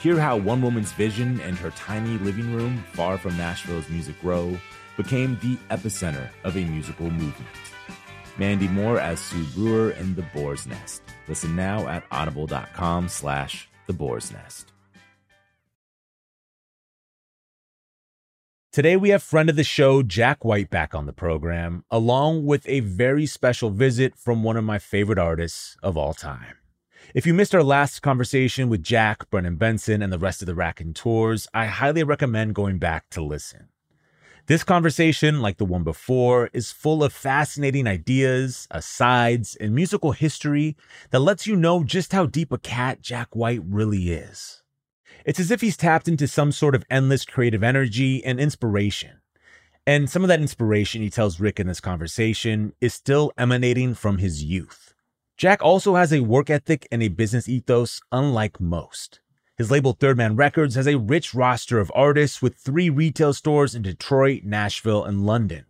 Hear how one woman's vision and her tiny living room, far from Nashville's Music Row, became the epicenter of a musical movement. Mandy Moore as Sue Brewer in The Boar's Nest. Listen now at audible.com slash The Boar's Nest. Today we have friend of the show Jack White back on the program, along with a very special visit from one of my favorite artists of all time. If you missed our last conversation with Jack, Brendan Benson, and the rest of the Raconteurs, I highly recommend going back to listen. This conversation, like the one before, is full of fascinating ideas, asides, and musical history that lets you know just how deep a cat Jack White really is. It's as if he's tapped into some sort of endless creative energy and inspiration. And some of that inspiration, he tells Rick in this conversation, is still emanating from his youth. Jack also has a work ethic and a business ethos unlike most. His label Third Man Records has a rich roster of artists with three retail stores in Detroit, Nashville, and London.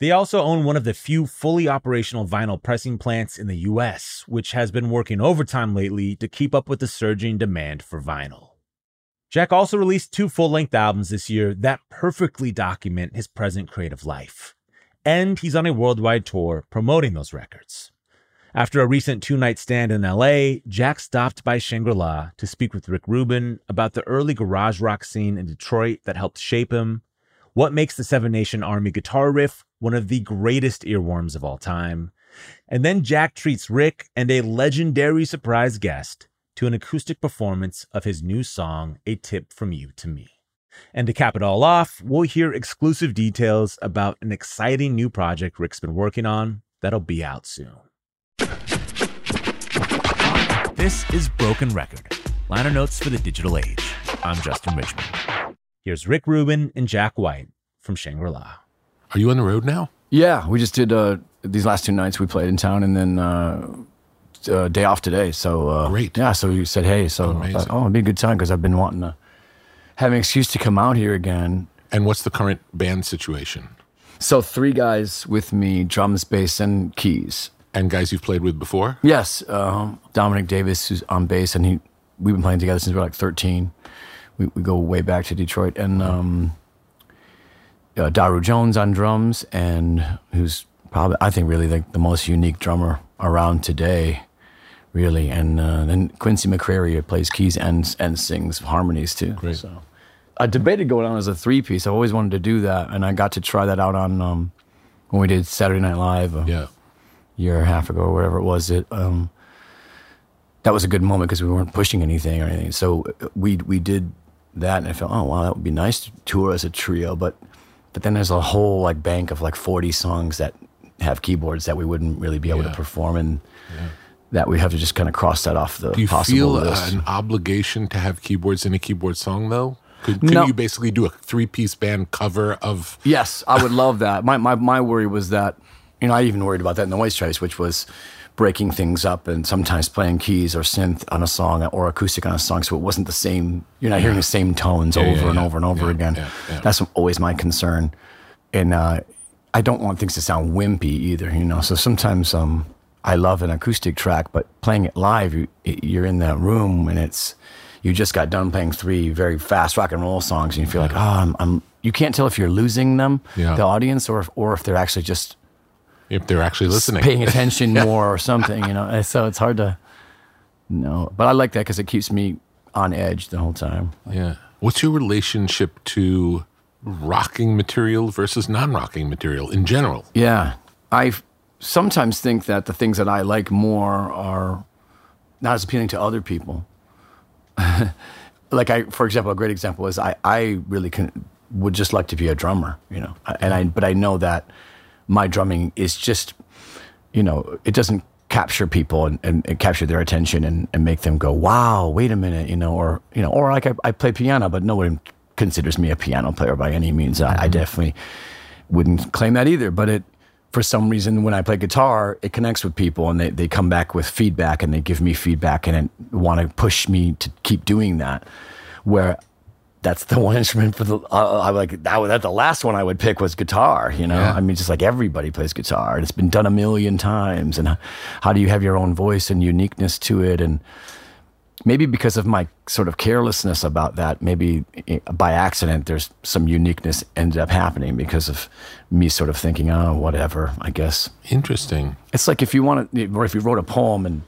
They also own one of the few fully operational vinyl pressing plants in the US, which has been working overtime lately to keep up with the surging demand for vinyl. Jack also released two full length albums this year that perfectly document his present creative life. And he's on a worldwide tour promoting those records. After a recent two night stand in LA, Jack stopped by Shangri La to speak with Rick Rubin about the early garage rock scene in Detroit that helped shape him, what makes the Seven Nation Army guitar riff one of the greatest earworms of all time, and then Jack treats Rick and a legendary surprise guest to an acoustic performance of his new song, A Tip From You to Me. And to cap it all off, we'll hear exclusive details about an exciting new project Rick's been working on that'll be out soon. This is Broken Record, liner notes for the digital age. I'm Justin Richmond. Here's Rick Rubin and Jack White from Shangri La. Are you on the road now? Yeah, we just did uh, these last two nights. We played in town, and then uh, uh, day off today. So uh, Great. Yeah, so you said hey. So I thought, oh, it'd be a good time because I've been wanting to have an excuse to come out here again. And what's the current band situation? So three guys with me: drums, bass, and keys. And guys you've played with before? Yes, um, Dominic Davis, who's on bass, and he we've been playing together since we were like 13. We, we go way back to Detroit, and um, uh, Daru Jones on drums, and who's probably I think really the, the most unique drummer around today, really. And uh, then Quincy McCrary plays keys and and sings harmonies too. Great. So I debated going on as a three piece. I always wanted to do that, and I got to try that out on um, when we did Saturday Night Live. uh, Yeah. Year and a half ago or whatever it was. It um, that was a good moment because we weren't pushing anything or anything. So uh, we we did that, and I felt, oh wow, that would be nice to tour as a trio. But but then there's a whole like bank of like 40 songs that have keyboards that we wouldn't really be able Yeah. to perform, and that we have to just kind of cross that off the Do you possible feel list. an obligation to have keyboards in a keyboard song, though? Could, could No. you basically do a three piece band cover of? Yes, I would love that. My, my my worry was that, you know, I even worried about that in the White Stripes, which was breaking things up and sometimes playing keys or synth on a song or acoustic on a song, so it wasn't the same. You're not hearing the same tones Yeah, over yeah, and yeah. over and over Yeah, again. yeah, yeah. That's always my concern, and uh, I don't want things to sound wimpy either. You know, so sometimes um, I love an acoustic track, but playing it live, you, you're in that room and it's you just got done playing three very fast rock and roll songs, and you feel like, oh, I'm, I'm. You can't tell if you're losing them, Yeah. the audience, or if, or if they're actually just If they're actually listening. paying attention more or something, you know. So it's hard to know. But I like that because it keeps me on edge the whole time. Yeah. What's your relationship to rocking material versus non rocking material in general? Yeah. I sometimes think that the things that I like more are not as appealing to other people. like I, for example, a great example is I, I really can, would just like to be a drummer, you know, and I, but I know that my drumming is just, you know, it doesn't capture people and, and, and capture their attention and, and make them go, wow, wait a minute, you know, or, you know, or like I, I play piano, but no one considers me a piano player by any means. I, I mm-hmm. definitely wouldn't claim that either, but it, for some reason, when I play guitar, it connects with people and they, they come back with feedback and they give me feedback and want to push me to keep doing that. Where that's the one instrument for the, uh, I like, that, that the last one I would pick was guitar, you know? Yeah. I mean, just like everybody plays guitar and it's been done a million times. And how, do you have your own voice and uniqueness to it? And, maybe because of my sort of carelessness about that, maybe eh, by accident, there's some uniqueness ended up happening because of me sort of thinking, oh, whatever, I guess. Interesting. It's like if you want to, or if you wrote a poem and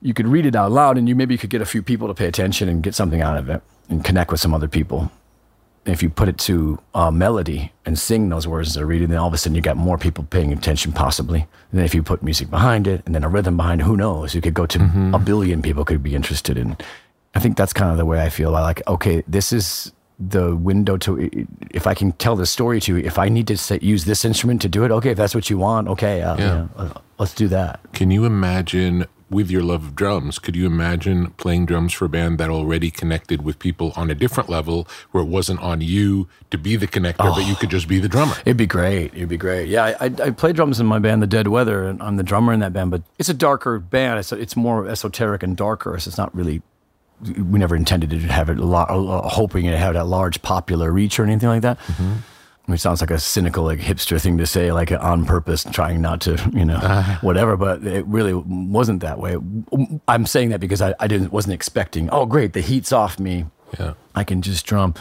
you could read it out loud and you maybe could get a few people to pay attention and get something out of it and connect with some other people. If you put it to uh, melody and sing those words as they're reading, then all of a sudden you got more people paying attention, possibly. And then if you put music behind it and then a rhythm behind it, who knows? You could go to a billion people could be interested in. I think that's kind of the way I feel. I like, okay, this is the window to if I can tell the story to you. If I need to say, use this instrument to do it, okay. If that's what you want, okay, uh, Yeah. you know, uh, let's do that. Can you imagine, with your love of drums, could you imagine playing drums for a band that already connected with people on a different level where it wasn't on you to be the connector, but you could just be the drummer? It'd be great. It'd be great. Yeah, I, I, play drums in my band, The Dead Weather, and I'm the drummer in that band. But it's a darker band. It's it's more esoteric and darker. So it's not really. We never intended to have it, a lot, hoping it had a large popular reach or anything like that. Mm-hmm. Which sounds like a cynical, like hipster thing to say, like on purpose, trying not to, you know, whatever. But it really wasn't that way. I'm saying that because I, I didn't wasn't expecting. Oh, great, the heat's off me. Yeah. I can just drum.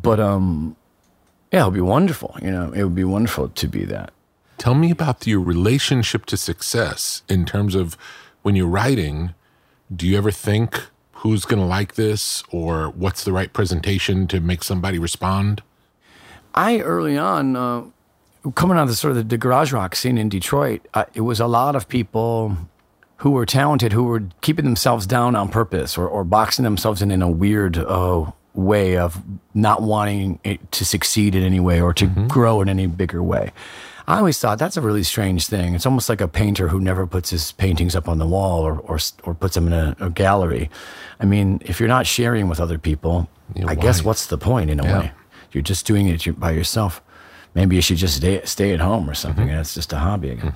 But um, yeah, it would be wonderful. You know, it would be wonderful to be that. Tell me about your relationship to success in terms of when you're writing. Do you ever think who's going to like this or what's the right presentation to make somebody respond? I early on, uh, coming out of the sort of the garage rock scene in Detroit, uh, it was a lot of people who were talented who were keeping themselves down on purpose or, or boxing themselves in in a weird uh, way of not wanting it to succeed in any way or to grow in any bigger way. I always thought that's a really strange thing. It's almost like a painter who never puts his paintings up on the wall or or, or puts them in a, a gallery. I mean, if you're not sharing with other people, Yeah, I guess what's the point in a Yeah. way? You're just doing it by yourself. Maybe you should just stay, stay at home or something, Mm-hmm. and it's just a hobby again.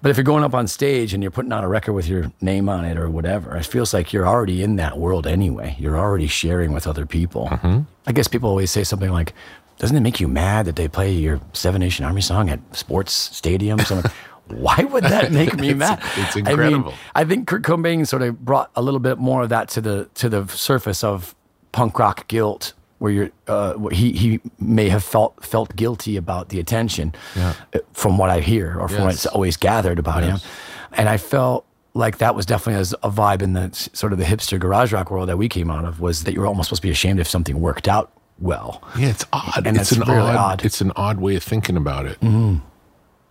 But if you're going up on stage and you're putting out a record with your name on it or whatever, it feels like you're already in that world anyway. You're already sharing with other people. Mm-hmm. I guess people always say something like, "Doesn't it make you mad that they play your Seven Nation Army song at sports stadiums?" I'm like, Why would that make me mad? it's I mean, incredible. I think Kurt Cobain sort of brought a little bit more of that to the to the surface of punk rock guilt, where you're uh, he he may have felt felt guilty about the attention, Yeah. uh, from what I hear or from Yes. what's always gathered about Yes. him, and I felt like that was definitely as a vibe in the sort of the hipster garage rock world that we came out of was that you were almost supposed to be ashamed if something worked out well. Yeah, it's odd. And it's an really odd, odd. It's an odd way of thinking about it.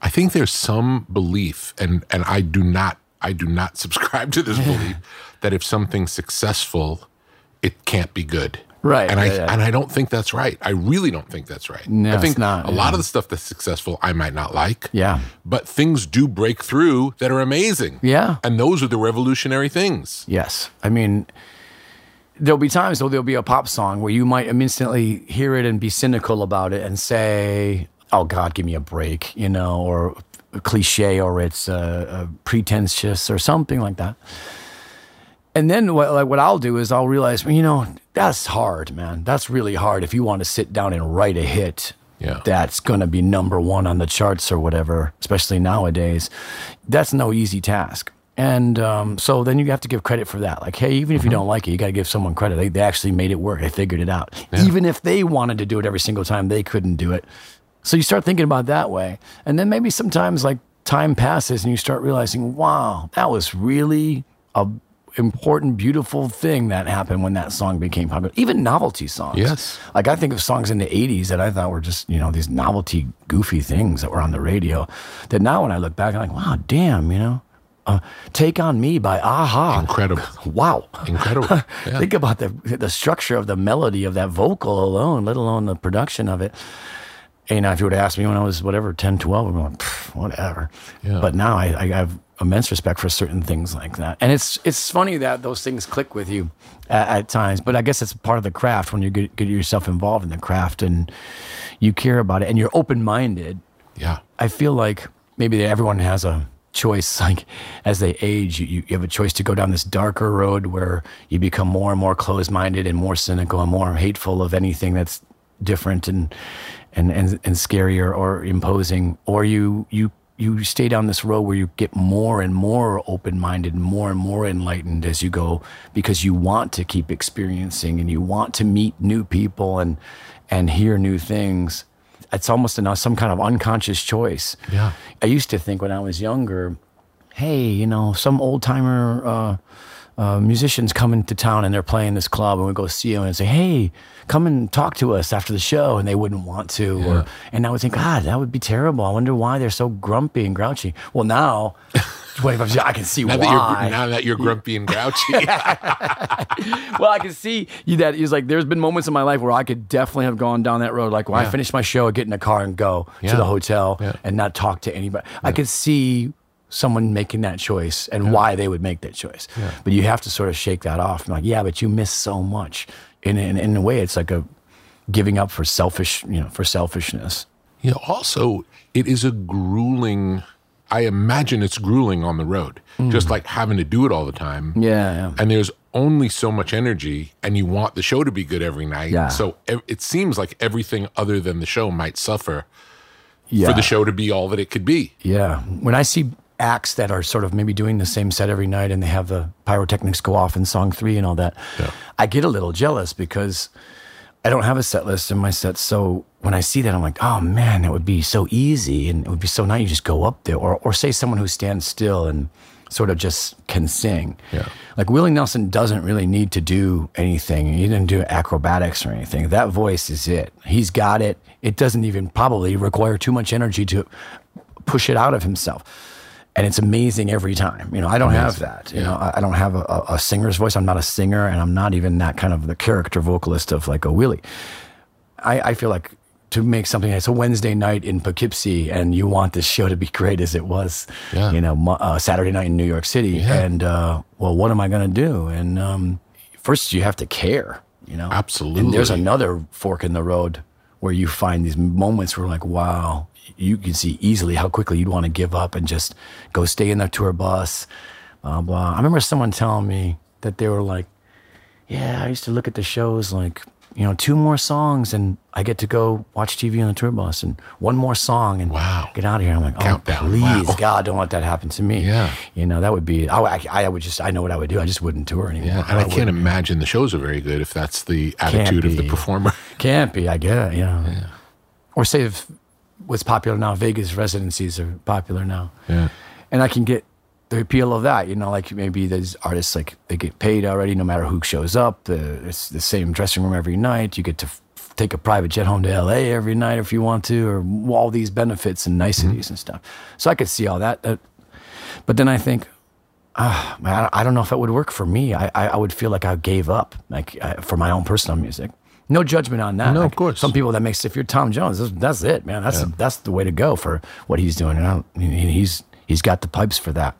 I think there's some belief, and and I do not, I do not subscribe to this belief that if something's successful, it can't be good. Right, And I yeah, yeah. and I don't think that's right. I really don't think that's right. No, I it's think not, a lot of the stuff that's successful I might not like. Yeah. But things do break through that are amazing. Yeah. And those are the revolutionary things. Yes. I mean, there'll be times though there'll be a pop song where you might instantly hear it and be cynical about it and say, "Oh God, give me a break," you know, or cliche, or it's uh, pretentious, or something like that. And then what, like, what I'll do is I'll realize, you know, that's hard, man. That's really hard if you want to sit down and write a hit Yeah. that's going to be number one on the charts or whatever, especially nowadays. That's no easy task. And um, so then you have to give credit for that. Like, hey, even if you don't like it, you got to give someone credit. They, they actually made it work. They figured it out. Even if they wanted to do it every single time, they couldn't do it. So you start thinking about that way. And then maybe sometimes like time passes and you start realizing, wow, that was really a important, beautiful thing that happened when that song became popular. Even novelty songs. Yes. Like I think of songs in the 80s that I thought were just, you know, these novelty, goofy things that were on the radio. That now when I look back, I'm like, wow, damn, you know. Uh, Take on Me by a-ha. Incredible. Wow. Incredible. Yeah. Think about the the structure of the melody of that vocal alone, let alone the production of it. And if you would have asked me when I was whatever 10, 12, I'm like, whatever. Yeah. But now I, I have immense respect for certain things like that. And it's it's funny that those things click with you at, at times. But I guess it's part of the craft when you get, get yourself involved in the craft and you care about it and you're open minded. Yeah. I feel like maybe everyone has a choice. Like as they age, you, you have a choice to go down this darker road where you become more and more closed minded and more cynical and more hateful of anything that's different and and and, and scarier or imposing, or you you you stay down this road where you get more and more open minded, more and more enlightened as you go, because you want to keep experiencing and you want to meet new people and and hear new things. It's almost an, some kind of unconscious choice. Yeah. I used to think when I was younger, hey, you know, some old timer uh, uh, musicians come into town and they're playing this club, and we go see them and say, hey, come and talk to us after the show, and they wouldn't want to. Or, and I would think, God, that would be terrible. I wonder why they're so grumpy and grouchy. Well, now, 25 years, I can see Now why. that, you're, now that you're grumpy and grouchy. well, I can see that he's like, there's been moments in my life where I could definitely have gone down that road. Like when I finish my show, I get in the car and go Yeah. to the hotel Yeah. and not talk to anybody. I could see someone making that choice and why they would make that choice. But you have to sort of shake that off. I'm like, yeah, but you miss so much. In, in, in a way, it's like a giving up for selfish, you know, for selfishness. You know, also, it is a grueling, I imagine it's grueling on the road, mm. just like having to do it all the time. Yeah, yeah. And there's only so much energy, and you want the show to be good every night. Yeah. So it seems like everything other than the show might suffer yeah. for the show to be all that it could be. Yeah. When I see acts that are sort of maybe doing the same set every night and they have the pyrotechnics go off in song three and all that, I get a little jealous because I don't have a set list in my sets. So when I see that, I'm like, oh man, that would be so easy and it would be so nice. You just go up there or, or say someone who stands still and sort of just can sing. Yeah. Like Willie Nelson doesn't really need to do anything. He didn't do acrobatics or anything. That voice is it. He's got it. It doesn't even probably require too much energy to push it out of himself. And it's amazing every time. You know, I don't have that. You know, I, I don't have a, a, singer's voice. I'm not a singer, and I'm not even that kind of the character vocalist of like a Willie. I, I feel like to make something it's a Wednesday night in Poughkeepsie and you want this show to be great as it was, Yeah. you know, uh, Saturday night in New York City. And, uh, well, what am I going to do? And, um, first you have to care, you know? Absolutely. And there's another fork in the road where you find these moments where like, wow, you can see easily how quickly you'd want to give up and just go stay in the tour bus, blah, blah. I remember someone telling me that they were like, yeah, I used to look at the shows like, you know, two more songs and I get to go watch TV on the tour bus and one more song and Wow. get out of here. I'm like, oh, Countdown. please, Wow. God, don't let that happen to me. Yeah. You know, that would be, I, I, I would just, I know what I would do. I just wouldn't tour anymore. Yeah. And I, wouldn't. can't imagine the shows are very good if that's the attitude of the performer. Can't be, I guess, you know. Or say if what's popular now, Vegas residencies are popular now. Yeah. And I can get the appeal of that, you know, like maybe there's artists like they get paid already no matter who shows up. The, it's the same dressing room every night. You get to f- take a private jet home to LA every night if you want to, or all these benefits and niceties and stuff. So I could see all that. that but then I think, ah, man, I don't know if that would work for me. I, I, I would feel like I gave up, like uh, for my own personal music. No judgment on that. No, of course. Some people that makes if you're Tom Jones, that's, that's it, man. That's that's the way to go for what he's doing. And I don't, he's he's got the pipes for that.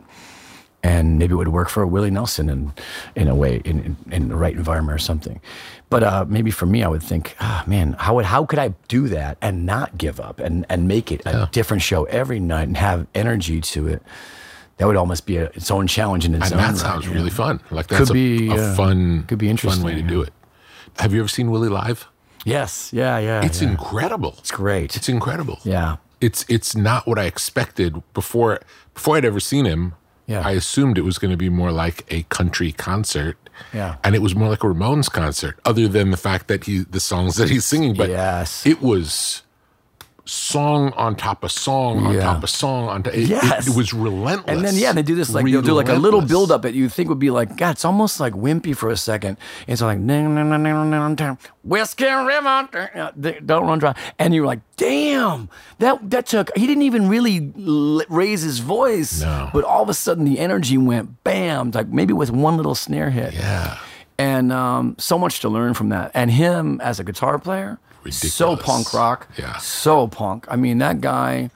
and maybe it would work for Willie Nelson in in a way in in, in the right environment or something. But uh, maybe for me, I would think, ah, man, how would how could I do that and not give up and and make it a different show every night and have energy to it? That would almost be a, its own challenge in its And own that right, sounds really fun. Like that's Could a, be, a fun, could be interesting, fun way to interesting, do it. Have you ever seen Willie live? Yes, yeah, yeah. It's yeah. incredible. it's great. It's incredible. yeah, It's it's not what I expected before before I'd ever seen him. Yeah. I assumed it was going to be more like a country concert. Yeah. And it was more like a Ramones concert, other than the fact that he the songs that he's singing. But Yes. it was song on top of song on Yeah. top of song on top. It, it- Yes. it, was relentless. And then yeah, they do this like they'll do like a little build up that you think would be like God. It's almost like wimpy for a second. It's like "Ding, ding, ding, ding, ding, ding, whiskey river, don't run dry, and you're like, damn, that that took. He didn't even really raise his voice, No. but all of a sudden the energy went bam, like maybe with one little snare hit. Yeah. and um, so much to learn from that. And him as a guitar player, so punk rock, Yeah. so punk. I mean, that guy,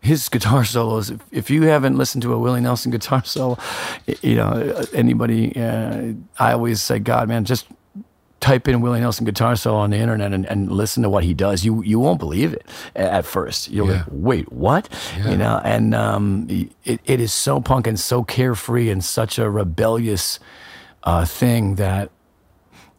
his guitar solos. If, if you haven't listened to a Willie Nelson guitar solo, you know anybody, uh, I always say, God, man, just type in Willie Nelson guitar solo on the internet and, and listen to what he does. You you won't believe it at first. You'll Yeah. like, wait, what? You know, and um, it, it is so punk and so carefree and such a rebellious uh, thing that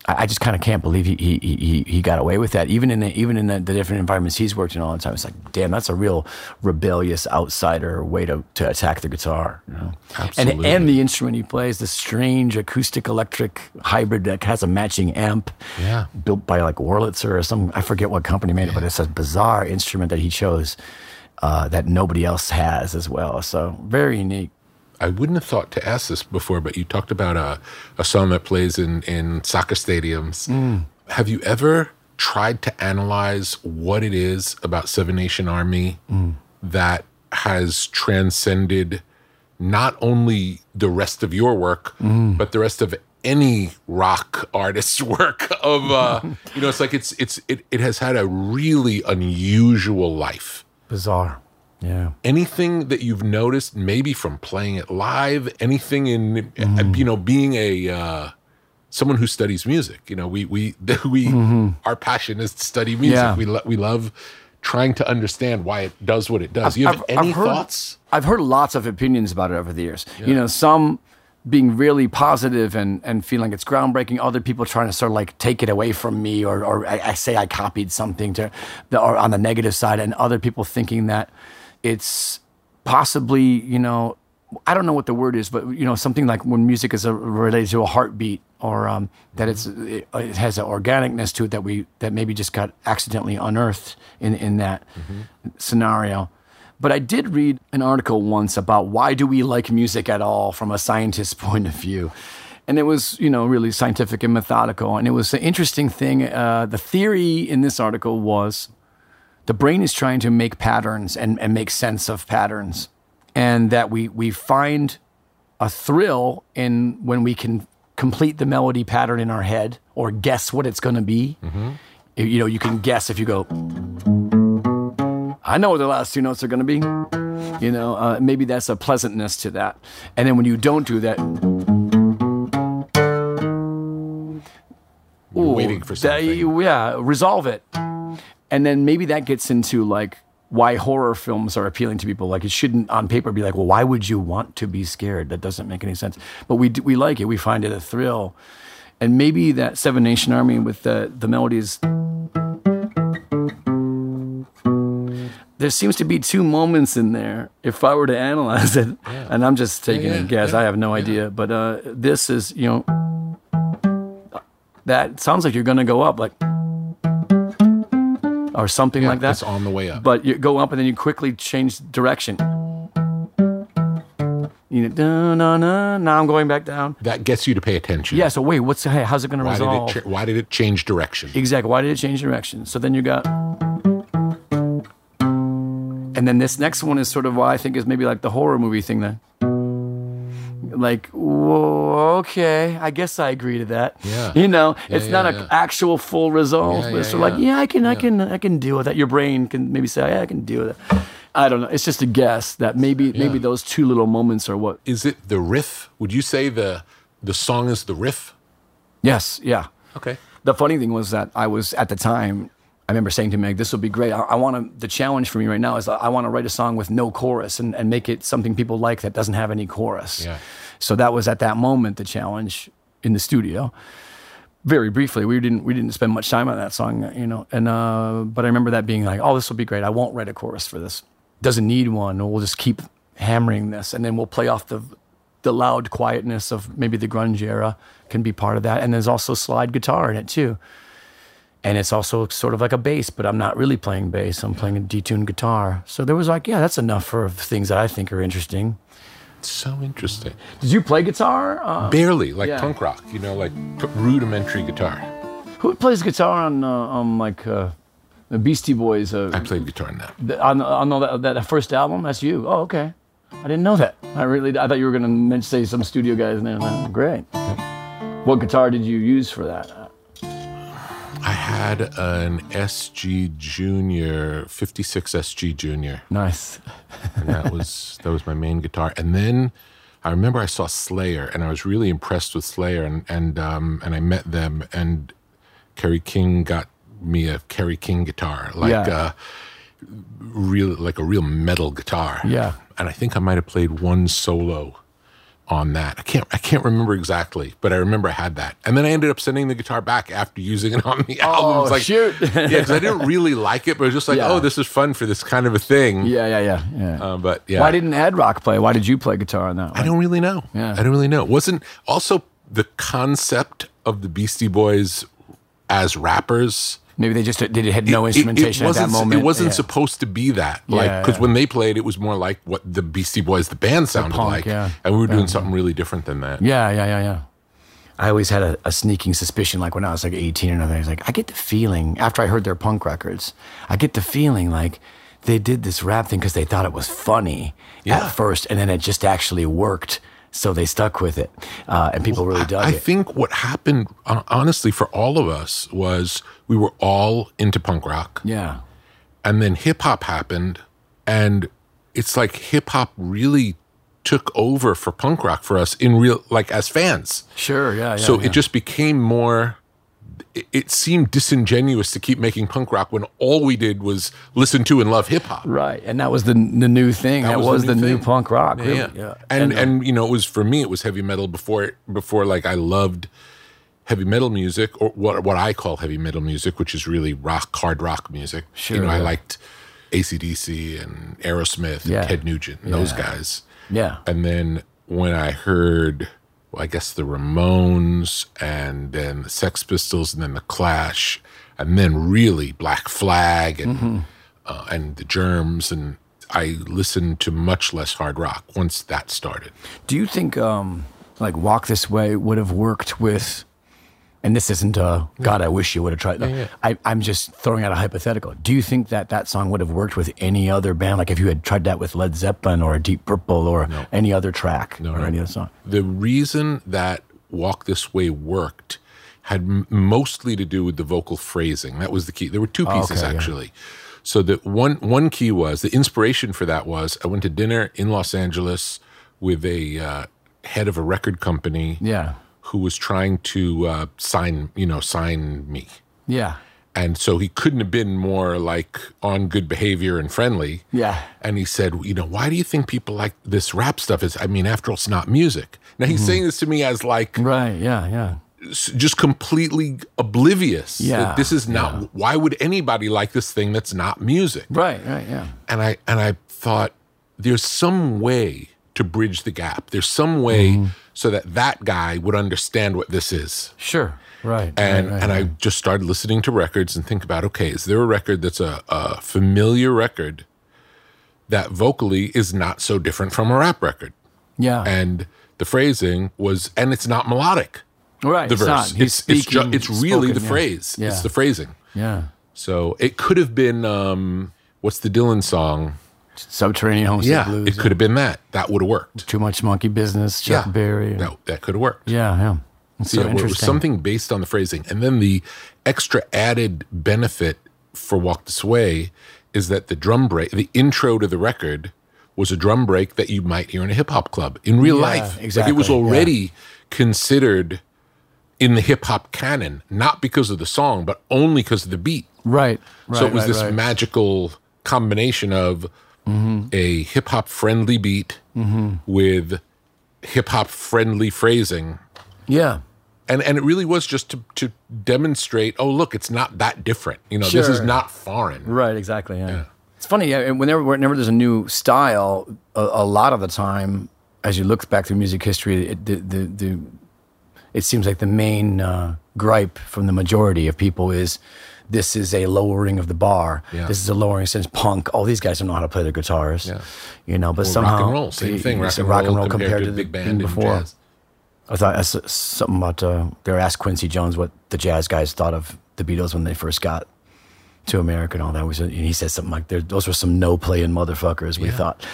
I, just kind of can't believe he, he he he got away with that. Even in the, even in the, the different environments he's worked in all the time, it's like, damn, that's a real rebellious outsider way to, to attack the guitar. You know? And Absolutely. and the instrument he plays, the strange acoustic electric hybrid that has a matching amp, Yeah. built by like Wurlitzer or some I forget what company made it, but it's a bizarre instrument that he chose uh, that nobody else has as well. So very unique. I wouldn't have thought to ask this before, but you talked about a, a song that plays in, in soccer stadiums. Mm. Have you ever tried to analyze what it is about Seven Nation Army Mm. that has transcended not only the rest of your work, Mm. but the rest of any rock artist's work of uh, you know it's like it's it's it, it has had a really unusual life Bizarre. Yeah. anything that you've noticed maybe from playing it live anything in Mm-hmm. you know being a uh someone who studies music you know we we we our passion is to study music Mm-hmm. Yeah. we lo- we love trying to understand why it does what it does you have I've- any I've heard- thoughts I've heard lots of opinions about it over the years. You know, some being really positive and, and feeling it's groundbreaking. Other people trying to sort of like take it away from me, or, or I, I say I copied something to, the, or on the negative side, and other people thinking that it's possibly you know I don't know what the word is, but you know something like when music is a, related to a heartbeat, or um, that it's it, it has an organicness to it that we that maybe just got accidentally unearthed in in that scenario. But I did read an article once about why do we like music at all from a scientist's point of view. And it was, you know, really scientific and methodical. And it was an interesting thing. Uh, the theory in this article was the brain is trying to make patterns and, and make sense of patterns. And that we, we find a thrill in when we can complete the melody pattern in our head or guess what it's going to be. You know, you can guess if you go, I know what the last two notes are going to be. You know, uh, maybe that's a pleasantness to that. And then when you don't do that, You're waiting for that- something yeah, resolve it. And then maybe that gets into like why horror films are appealing to people. Like it shouldn't on paper be like, well, why would you want to be scared? That doesn't make any sense. But we do, we like it. We find it a thrill. And maybe that Seven Nation Army with the the melodies. There seems to be two moments in there. If I were to analyze it, and I'm just taking yeah, a guess, yeah, I have no idea. But uh, this is, you know, that sounds like you're going to go up like or something like that. it's on the way up. But you go up and then you quickly change direction. You know da, na, na, now i'm going back down. That gets you to pay attention. Yeah so wait what's hey, how's it going to why resolve did it cha- why did it change direction? Exactly why did it change direction? So then you got and then this next one is sort of what i think is maybe like the horror movie thing then like whoa, okay i guess i agree to that Yeah. you know it's yeah, not an yeah. actual full resolve Yeah, yeah, sort of like yeah. yeah i can i can i can deal with that your brain can maybe say yeah i can deal with it I don't know. It's just a guess that maybe maybe those two little moments are what. Is it the riff? Would you say the the song is the riff? Yes, yeah. Okay. The funny thing was that I was at the time. I remember saying to Meg, "This will be great. I, I want to. The challenge for me right now is I want to write a song with no chorus and, and make it something people like that doesn't have any chorus." Yeah. So that was at that moment the challenge in the studio. Very briefly, we didn't we didn't spend much time on that song, you know. And uh, but I remember that being like, "Oh, this will be great. I won't write a chorus for this. Doesn't need one. We'll just keep hammering this, and then we'll play off the the loud quietness of maybe the grunge era can be part of that. And there's also slide guitar in it too." And it's also sort of like a bass, but I'm not really playing bass. I'm playing a detuned guitar. So there was like, yeah, that's enough for things that I think are interesting. So interesting. Did you play guitar? Uh, Barely, like Yeah. punk rock, you know, like rudimentary guitar. who plays guitar on uh, on like uh, the Beastie Boys? Uh, I played guitar in that. th- on on that, that first album. That's you. Oh, okay. I didn't know that. I really, I thought you were gonna say some studio guys' name. Great. What guitar did you use for that? I had an SG Junior, 56 SG Junior. Nice. and that was that was my main guitar. And then I remember I saw Slayer, and I was really impressed with Slayer, and and um, and I met them, and Kerry King got me a Kerry King guitar, like Yeah. uh, real like a real metal guitar. Yeah. and I think I might have played one solo on that. I can't I can't remember exactly, but I remember I had that. And then I ended up sending the guitar back after using it on the album. It was like, shoot. yeah, because I didn't really like it, but it was just like, Yeah. oh, this is fun for this kind of a thing. Yeah, yeah, yeah, yeah. Uh, but yeah, Why didn't Adrock play? Why did you play guitar on that? One? I don't really know. Yeah. I don't really know. It wasn't also the concept of the Beastie Boys as rappers. Maybe they just uh, did it had no It- it- instrumentation it, at that wasn't- moment. It wasn't Yeah. supposed to be that. Like Yeah, because yeah. when they played, it was more like what the Beastie Boys, the band, sounded punk, like, yeah. and we were doing something really different than that. Yeah, yeah, yeah, yeah. I always had a, a sneaking suspicion, like when I was like 18 or nothing. I was like, I get the feeling, after I heard their punk records, I get the feeling like they did this rap thing because they thought it was funny Yeah. at first, and then it just actually worked. So they stuck with it, uh, and people really dug I it. think what happened, honestly, for all of us was we were all into punk rock. yeah, and then hip hop happened and it's like hip hop really took over for punk rock for us in real like as fans sure, yeah, yeah. so yeah. it just became more it, seemed disingenuous to keep making punk rock when all we did was listen to and love hip hop right, and that was the the new thing. That, was, the, new, thing. punk rock. Really. yeah. yeah. And, uh, and you know it was for me it was heavy metal before before like I loved heavy metal music or what what I call heavy metal music which is really rock hard rock music Sure, you know I liked AC/DC and Aerosmith and Yeah. Ted Nugent and those guys yeah, and then when I heard I guess the Ramones and then the Sex Pistols and then the Clash and then really Black Flag and Mm-hmm. uh, and the Germs and I listened to much less hard rock once that started. Do you think um, like Walk This Way would have worked with? And this isn't uh, God. I wish you would have tried. yeah. I, I'm just throwing out a hypothetical. Do you think that that song would have worked with any other band? Like if you had tried that with Led Zeppelin or Deep Purple or any other track or no. any other song? The reason that Walk This Way worked had m- mostly to do with the vocal phrasing. That was the key. There were two pieces okay, yeah. actually. So the one one key was the inspiration for that was I went to dinner in Los Angeles with a uh, head of a record company Yeah, who was trying to uh, sign you know sign me. yeah, And so he couldn't have been more like on good behavior and friendly. Yeah. And he said, you know, why do you think people like this rap stuff? Is I mean, after all, it's not music. Now Mm-hmm. he's saying this to me as like right. Yeah, yeah. just completely oblivious. Yeah, that this is not. Why would anybody like this thing that's not music? Right, right. Yeah. And I and I thought there's some way to bridge the gap. There's some way Mm-hmm. So that that guy would understand what this is. Sure. Right. and right, right, and right. I just started listening to records and think about okay, is there a record that's a, a familiar record that vocally is not so different from a rap record? yeah. And the phrasing was, and it's not melodic. right. The it's verse, it's it's, ju- it's really spoken, the yeah. phrase. Yeah. It's the phrasing. Yeah. So it could have been um, what's the Dylan song? Subterranean Homesick Yeah, Blues. it could have been that. That would have worked. Too much monkey business. Chuck yeah, Berry. that that could have worked. Yeah, yeah. It's so yeah, well, it was interesting. something based on the phrasing. And then the extra added benefit for Walk This Way is that the drum break, the intro to the record, was a drum break that you might hear in a hip hop club in real Yeah, life. Like it was exactly, yeah. already considered in the hip hop canon, not because of the song, but only because of the beat. Right. right so it was right, this right. magical combination of a hip hop friendly beat with hip hop friendly phrasing. yeah. And and it really was just to to demonstrate, oh look, it's not that different. You know, this is not foreign. Right, exactly. Yeah. It's funny. Whenever, whenever there's a new style, a, a lot of the time, as you look back through music history, it, the, the, the, it seems like the main uh, gripe from the majority of people is this is a lowering of the bar. Yeah. This is a lowering since punk. All these guys don't know how to play their guitars. Yeah. You know, but somehow rock and roll, same thing. Rock so and, roll, compared, to the big band and before. I thought that's uh, something about uh, they were asked Quincy Jones what the jazz guys thought of the Beatles when they first got to America and all that. Was and he said something like, "Those were some no playing motherfuckers." We Yeah. thought,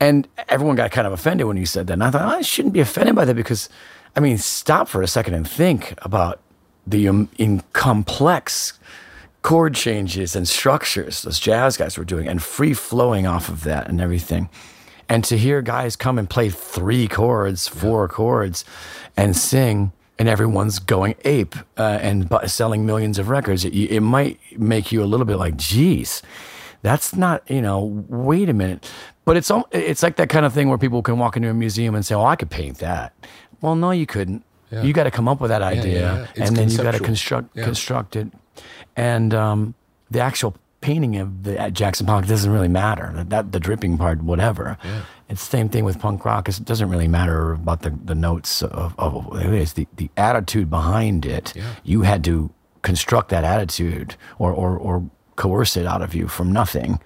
and everyone got kind of offended when he said that. And I thought I shouldn't be offended by that because, I mean, stop for a second and think about the um, in complex chord changes and structures those jazz guys were doing and free flowing off of that and everything. And to hear guys come and play three chords, four chords, and sing, and everyone's going ape uh, and bu- selling millions of records, it, it might make you a little bit like, geez, that's not, you know, wait a minute. But it's it's like that kind of thing where people can walk into a museum and say, "Oh, I could paint that." Well, no, you couldn't. Yeah. You got to come up with that idea, yeah, yeah. And then you got to construct construct it. And um, the actual painting of the at Jackson Pollock doesn't really matter. That, that the dripping part, whatever. Yeah. It's the same thing with punk rock. It doesn't really matter about the, the notes of, of it is the, the attitude behind it. Yeah. You had to construct that attitude or, or, or coerce it out of you from nothing.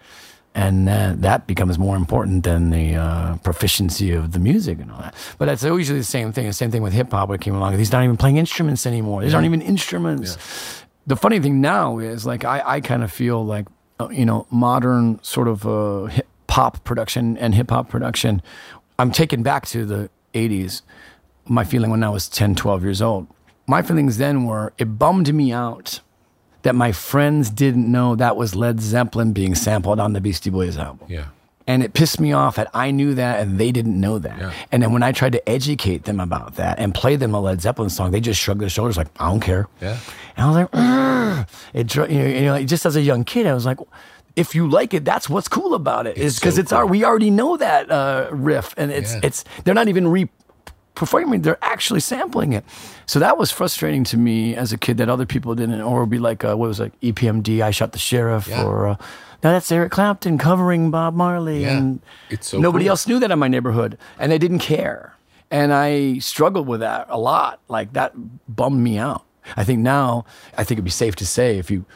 And uh, that becomes more important than the uh, proficiency of the music and all that. But that's usually the same thing. The same thing with hip hop when it came along. These not even playing instruments anymore. These aren't even instruments the funny thing now is like I, I kind of feel like uh, you know modern sort of uh, hip pop production and hip hop production. I'm taken back to the 80s. My feeling when I was 10, 12 years old. My feelings then were it bummed me out that my friends didn't know that was Led Zeppelin being sampled on the Beastie Boys album. Yeah. And it pissed me off that I knew that and they didn't know that. Yeah. And then when I tried to educate them about that and play them a Led Zeppelin song, they just shrugged their shoulders like, I don't care. Yeah. And I was like, it, you know, you know, like, just as a young kid, I was like, if you like it, that's what's cool about it. Is It's because so it's our we already know that uh, riff, and it's Yeah. it's they're not even re performing; they're actually sampling it. So that was frustrating to me as a kid that other people didn't, or would be like, uh, what was it, like EPMD? I shot the sheriff, Yeah. or uh, now that's Eric Clapton covering Bob Marley, Yeah. and It's so nobody cool. else knew that in my neighborhood, and they didn't care. And I struggled with that a lot. Like that bummed me out. I think now, I think it'd be safe to say if you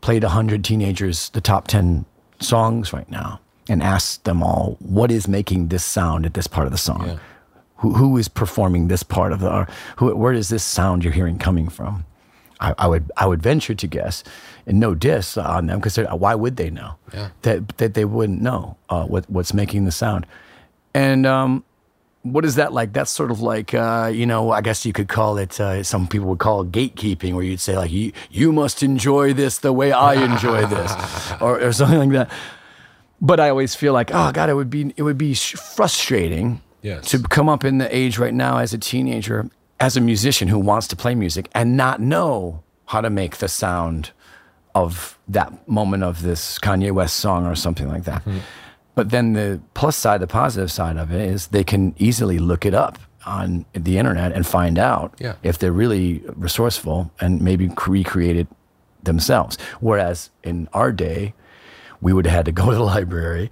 played 100 teenagers the top 10 songs right now and asked them all, what is making this sound at this part of the song? Yeah. Who, who is performing this part of the, or who, where is this sound you're hearing coming from? I, I would I would venture to guess, and no diss on them because why would they know Yeah. that that they wouldn't know uh, what what's making the sound, and um, what is that like? That's sort of like uh, you know I guess you could call it. Uh, some people would call it gatekeeping, where you'd say like you you must enjoy this the way I enjoy this, or, or something like that. But I always feel like oh god, it would be it would be frustrating Yes. to come up in the age right now as a teenager, as a musician who wants to play music and not know how to make the sound of that moment of this Kanye West song or something like that. Mm-hmm. But then the plus side, the positive side of it is they can easily look it up on the internet and find out Yeah. if they're really resourceful and maybe recreate it themselves. Whereas in our day, we would have had to go to the library,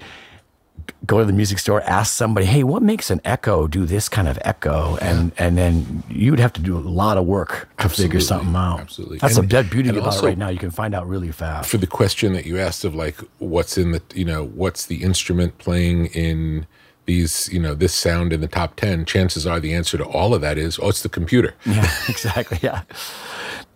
go to the music store, ask somebody, "Hey, what makes an echo do this kind of echo?" And and then you would have to do a lot of work to figure something out. absolutely. That's And- the that beauty about also- it right now. You can find out really fast. for the question that you asked of like what's in the you know what's the instrument playing in these you know this sound in the top 10 chances are the answer to all of that is oh it's the computer Yeah, exactly. Yeah.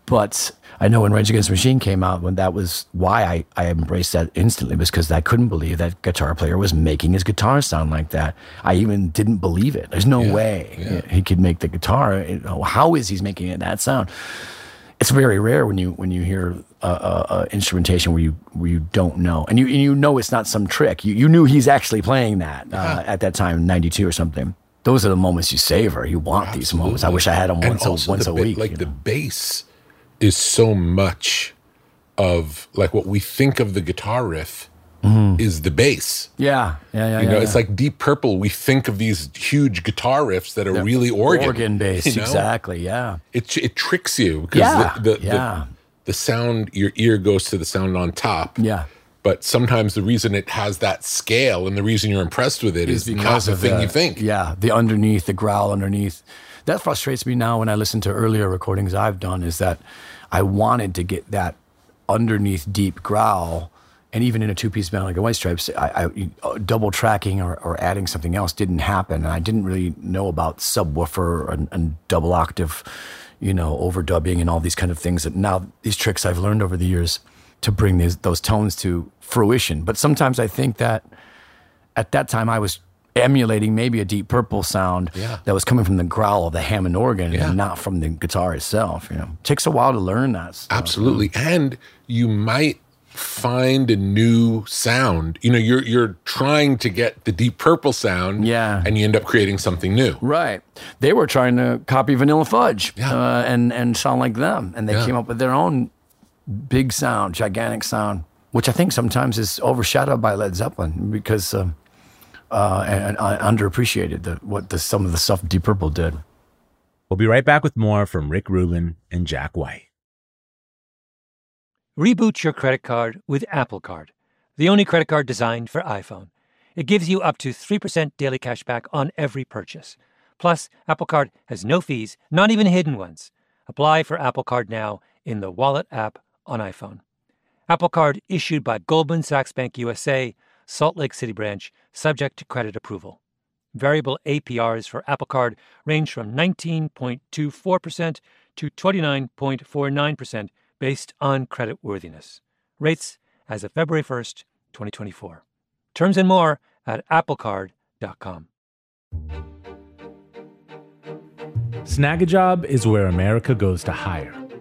But I know when Rage Against the Machine came out, when that was why I, I embraced that instantly was because I couldn't believe that guitar player was making his guitar sound like that. I even didn't believe it. There's no Yeah, way yeah. he could make the guitar. How is he making it that sound? it's very rare when you when you hear uh, uh, uh, instrumentation where you where you don't know, and you and you know it's not some trick. You you knew he's actually playing that uh, at that time, ninety two or something. Those are the moments you savor. You want Absolutely. these moments. I wish I had them once a, once a week. Like the know? bass is so much of like what we think of the guitar riff mm-hmm. is the bass. Yeah, yeah, yeah. You know, yeah, it's like Deep Purple. We think of these huge guitar riffs that are They're really organ, organ based. You know? Exactly. Yeah. It it tricks you because yeah, the, the, yeah. the the sound your ear goes to the sound on top. Yeah. But sometimes the reason it has that scale and the reason you're impressed with it is, is because of the thing you think. Yeah, the underneath, the growl underneath. That frustrates me now when I listen to earlier recordings I've done. Is that I wanted to get that underneath deep growl and even in a two-piece band like the White Stripes, I, I, uh, double tracking or, or, adding something else didn't happen, and I didn't really know about subwoofer and, and, double octave, you know, overdubbing and all these kind of things. That now these tricks I've learned over the years to bring these, those tones to fruition. But sometimes I think that at that time I was emulating maybe a Deep Purple sound yeah. that was coming from the growl of the Hammond organ yeah. and not from the guitar itself. You know, it takes a while to learn that. Stuff. Absolutely, and you might find a new sound. You know, you're you're trying to get the deep purple sound, yeah, and you end up creating something new. Right. They were trying to copy Vanilla Fudge, yeah. uh, and and sound like them, and they yeah. came up with their own big sound, gigantic sound, which I think sometimes is overshadowed by Led Zeppelin because uh, uh, and, and underappreciated the, what the, some of the stuff Deep Purple did. We'll be right back with more from Rick Rubin and Jack White. Reboot your credit card with Apple Card, the only credit card designed for iPhone. It gives you up to 3% daily cash back on every purchase. Plus, Apple Card has no fees, not even hidden ones. Apply for Apple Card now in the Wallet app on iPhone. Apple Card issued by Goldman Sachs Bank USA, Salt Lake City branch, subject to credit approval. Variable APRs for Apple Card range from 19.24% to 29.49% based on credit worthiness. Rates as of February 1st, 2024. Terms and more at applecard.com. Snagajob is where America goes to hire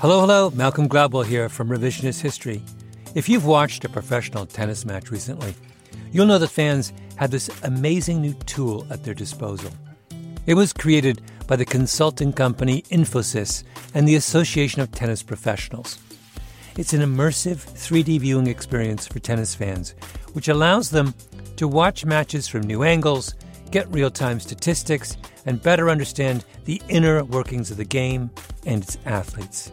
Hello, hello. Malcolm Gladwell here from Revisionist History. If you've watched a professional tennis match recently, you'll know that fans have this amazing new tool at their disposal. It was created by the consulting company Infosys and the Association of Tennis Professionals. It's an immersive 3D viewing experience for tennis fans, which allows them to watch matches from new angles, get real time statistics, and better understand the inner workings of the game and its athletes.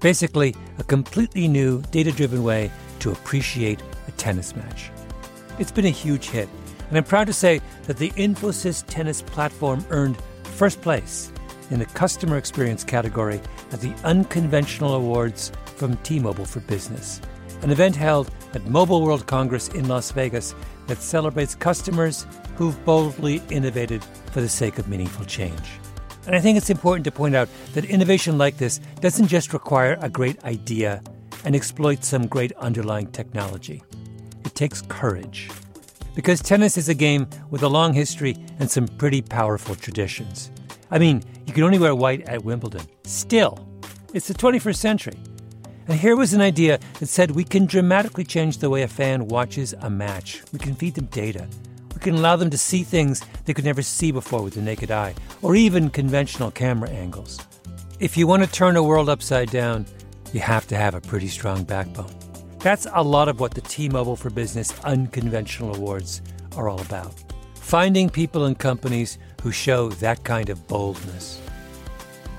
Basically, a completely new, data driven way to appreciate a tennis match. It's been a huge hit, and I'm proud to say that the Infosys tennis platform earned first place in the customer experience category at the Unconventional Awards from T Mobile for Business, an event held at Mobile World Congress in Las Vegas that celebrates customers who've boldly innovated for the sake of meaningful change. And I think it's important to point out that innovation like this doesn't just require a great idea and exploit some great underlying technology. It takes courage. Because tennis is a game with a long history and some pretty powerful traditions. I mean, you can only wear white at Wimbledon. Still, it's the 21st century. And here was an idea that said we can dramatically change the way a fan watches a match. We can feed them data We can allow them to see things they could never see before with the naked eye, or even conventional camera angles. If you want to turn a world upside down, you have to have a pretty strong backbone. That's a lot of what the T Mobile for Business Unconventional Awards are all about. Finding people and companies who show that kind of boldness.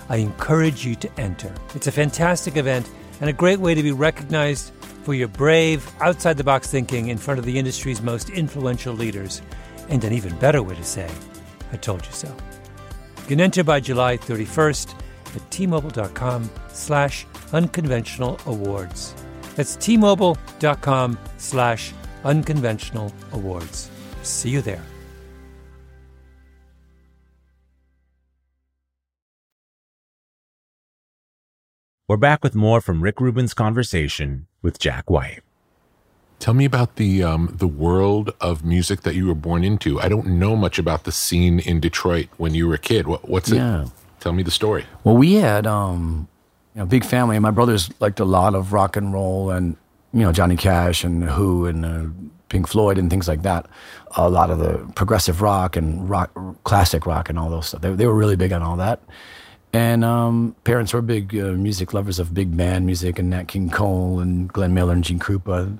I encourage you to enter. It's a fantastic event and a great way to be recognized for your brave, outside the box thinking in front of the industry's most influential leaders, and an even better way to say, I told you so. You can enter by July 31st at tmobile.com slash unconventional awards. That's tmobile.com slash unconventional awards. See you there. We're back with more from Rick Rubin's conversation with Jack White. Tell me about the um, the world of music that you were born into. I don't know much about the scene in Detroit when you were a kid. What, what's it? Tell me the story. Well, we had um, you know, big family, and my brothers liked a lot of rock and roll, and you know, Johnny Cash and Who and uh, Pink Floyd and things like that. A lot of the progressive rock and rock, classic rock, and all those stuff. They, they were really big on all that. And um, parents were big uh, music lovers of big band music and Nat King Cole and Glenn Miller and Gene Krupa.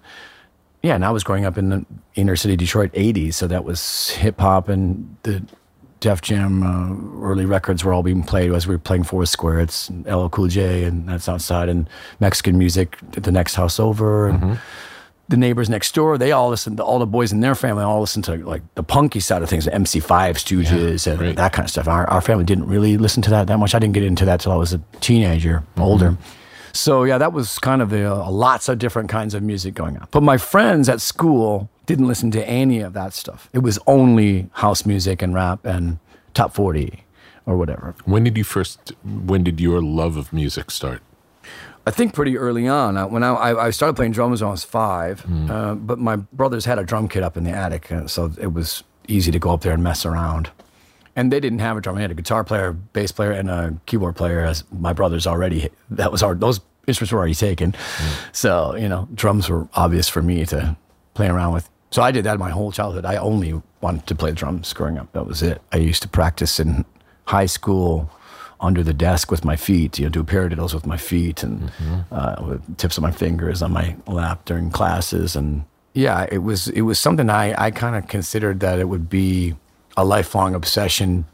Yeah, and I was growing up in the inner city Detroit 80s, so that was hip hop and the Def Jam uh, early records were all being played as we were playing Four Square. It's LL Cool J and that's outside, and Mexican music at the next house over. And the neighbors next door, they all listened, all the boys in their family all listened to like the punky side of things, the MC5 Stooges and great. that kind of stuff. Our, our family didn't really listen to that that much. I didn't get into that till I was a teenager, older. So yeah, that was kind of the, uh, lots of different kinds of music going on. But my friends at school didn't listen to any of that stuff. It was only house music and rap and top 40 or whatever. When did you first? When did your love of music start? I think pretty early on. Uh, When I, I started playing drums when I was five, uh, but my brothers had a drum kit up in the attic, uh, so it was easy to go up there and mess around. And they didn't have a drum; they had a guitar player, bass player, and a keyboard player. As my brothers already, that was our those instruments were already taken. So you know, drums were obvious for me to play around with. So I did that my whole childhood. I only wanted to play drums growing up. That was it. I used to practice in high school under the desk with my feet, you know, do paradiddles with my feet and uh, with tips of my fingers on my lap during classes. And yeah, it was it was something I, I kind of considered that it would be a lifelong obsession,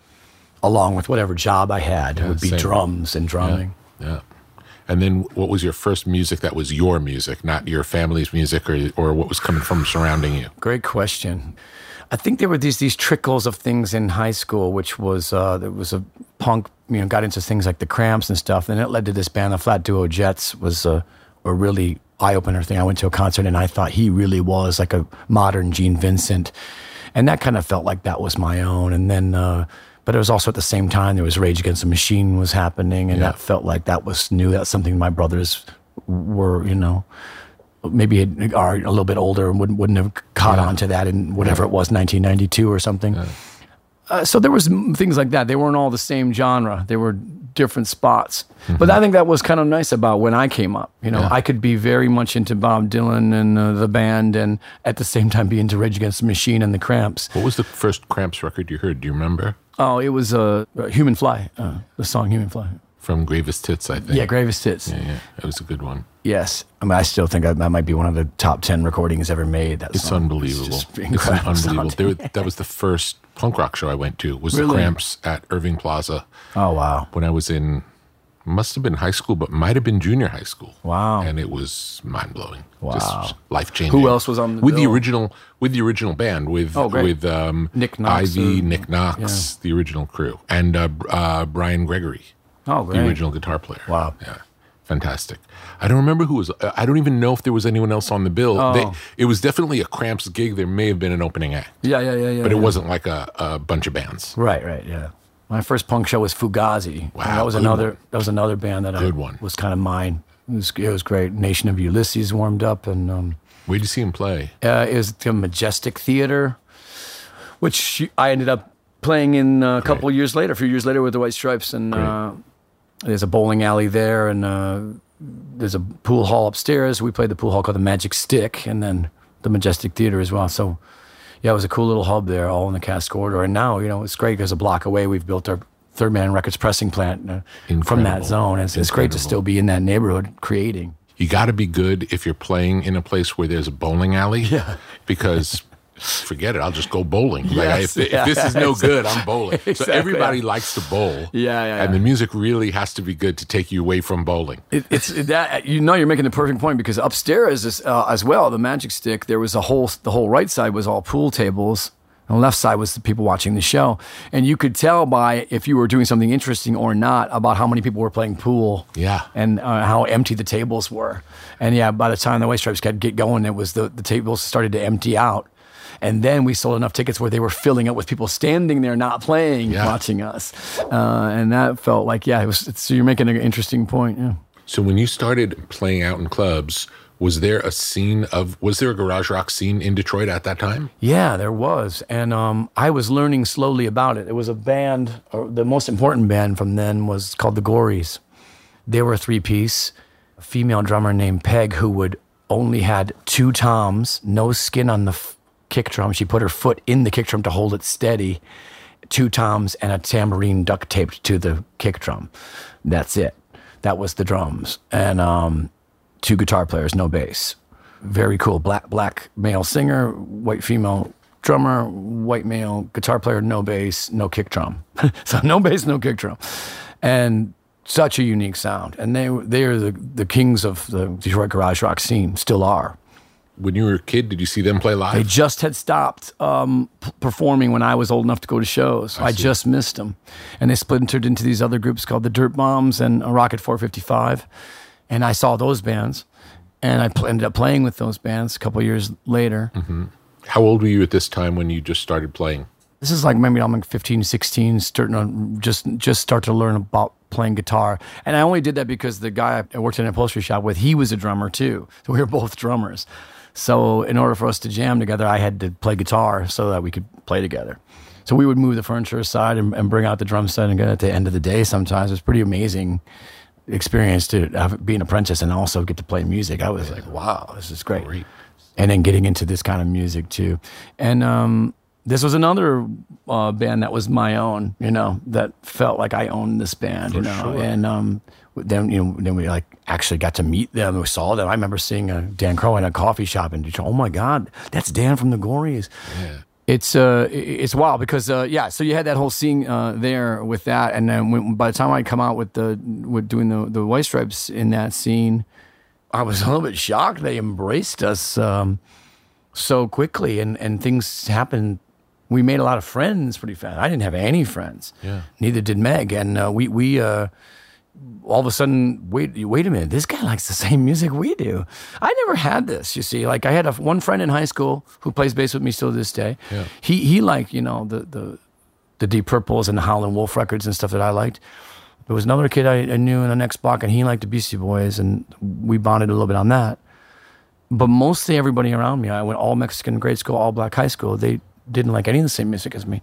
along with whatever job I had. it would be same. drums and drumming. Yeah. And then, what was your first music that was your music, not your family's music, or or what was coming from surrounding you? Great question. I think there were these these trickles of things in high school, which was uh, there was a punk, you know, got into things like the Cramps and stuff. And it led to this band, the Flat Duo Jets, was a, a really eye opener thing. I went to a concert and I thought he really was like a modern Gene Vincent, and that kind of felt like that was my own. And then, uh, but it was also at the same time there was Rage Against the Machine was happening, and that felt like that was new. That's something my brothers were, you know maybe are a little bit older and wouldn't, wouldn't have caught on to that in whatever it was 1992 or something uh, so there was things like that they weren't all the same genre they were different spots but i think that was kind of nice about when i came up you know Yeah. i could be very much into bob dylan and uh, the band and at the same time be into rage against the machine and the cramps What was the first Cramps record you heard? Do you remember? oh it was uh, human fly uh, the song human fly From Gravest Hits, I think. yeah gravest Hits. Yeah, yeah. It was a good one. yes i mean i still think that, that might be one of the top 10 recordings ever made that It's song. unbelievable. just It's, unbelievable. There, that was the first punk rock show I went to. Was the Cramps at Irving Plaza oh wow when I was in, must have been high school, but might have been junior high school. Wow. And it was mind blowing. Wow. Life changing. Who else was on the with the original with the original band with Oh, great. with um, Nick Knox, Ivy, Nick Knox, the original crew, and uh, uh, Bryan Gregory, Oh, the original guitar player. Wow. Yeah. Fantastic. I don't remember who was. I don't even know if there was anyone else on the bill. They, Oh. it was definitely a Cramps gig. There may have been an opening act, Yeah, yeah, yeah, yeah. but it yeah. wasn't like a, a bunch of bands. Right, right, yeah. My first punk show was Fugazi. Wow, And that was another. one. That was another band that I, Good one. was kind of mine. It was, it was great. Nation of Ulysses warmed up, and um, Where'd you see him play? uh, it was the Majestic Theater, which I ended up playing in uh, a couple of years later, a few years later with the White Stripes. And uh, there's a bowling alley there, and uh, there's a pool hall upstairs. We played the pool hall called the Magic Stick, and then the Majestic Theater as well. So, yeah, it was a cool little hub there, all in the Cass Corridor. And now, you know, it's great because a block away we've built our Third Man Records pressing plant uh, from that zone. It's, it's great to still be in that neighborhood creating. You got to be good if you're playing in a place where there's a bowling alley. Yeah. Because forget it, I'll just go bowling. like I, if, yeah, if this is no good, I'm bowling. so Exactly, everybody yeah. likes to bowl. Yeah, yeah, And the music really has to be good to take you away from bowling. It, it's that you know you're making the perfect point because upstairs is, uh, as well the Magic Stick there was a whole the whole right side was all pool tables and the left side was the people watching the show and you could tell by if you were doing something interesting or not about how many people were playing pool Yeah. and uh, how empty the tables were and yeah by the time the White Stripes got get going it was the the tables started to empty out. And then we sold enough tickets where they were filling up with people standing there, not playing, Yeah. watching us, uh, and that felt like yeah. It was. So you're making an interesting point. Yeah. So when you started playing out in clubs, was there a scene of was there a garage rock scene in Detroit at that time? Yeah, there was, and um, I was learning slowly about it. It was a band, or the most important band from then was called the Gories. They were a three-piece, a female drummer named Peg who would only had two toms, no skin on the f- kick drum. She put her foot in the kick drum to hold it steady, two toms and a tambourine duct taped to the kick drum. That's it. That was the drums, and um, two guitar players, no bass very cool black black male singer, white female drummer, white male guitar player, no bass, no kick drum. so no bass, no kick drum, and such a unique sound. And they they are the the kings of the Detroit garage rock scene, still are. When you were a kid, did you see them play live? They just had stopped um, p- performing when I was old enough to go to shows. I, just missed them, and they splintered into these other groups called the Dirtbombs and a Rocket 455, and I saw those bands, and I pl- ended up playing with those bands a couple years later. How old were you at this time when you just started playing? This is like maybe I'm like 15, 16, starting to just just start to learn about playing guitar. And I only did that because the guy I worked in an upholstery shop with, he was a drummer too. So we were both drummers. So in order for us to jam together, I had to play guitar so that we could play together. So we would move the furniture aside and, and bring out the drum set and get at the end of the day. Sometimes it was pretty amazing experience to have, be an apprentice and also get to play music. I was like, wow, this is great. Great. And then getting into this kind of music too. And um, this was another uh, band that was my own, you know, that felt like I owned this band, you know. sure. And um, then, you know, then we like actually got to meet them. We saw them. I remember seeing uh, Dan Kroha in a coffee shop in Detroit. Oh my God, that's Dan from the Gories. Yeah, it's uh, it's wild because uh, yeah. So you had that whole scene uh, there with that, and then when, by the time I come out with the with doing the the White Stripes in that scene, I was a little bit shocked. They embraced us um, so quickly, and and things happened. We made a lot of friends pretty fast. I didn't have any friends. Yeah. Neither did Meg, and uh, we we. Uh, all of a sudden, wait, wait a minute, this guy likes the same music we do. I never had this, you see. Like I had a, one friend in high school who plays bass with me still to this day. Yeah. He he liked, you know, the the the Deep Purples and the Howlin' Wolf records and stuff that I liked. There was another kid I, I knew in the next block, and he liked the Beastie Boys, and we bonded a little bit on that. But mostly everybody around me, I went all Mexican grade school, all black high school. They didn't like any of the same music as me.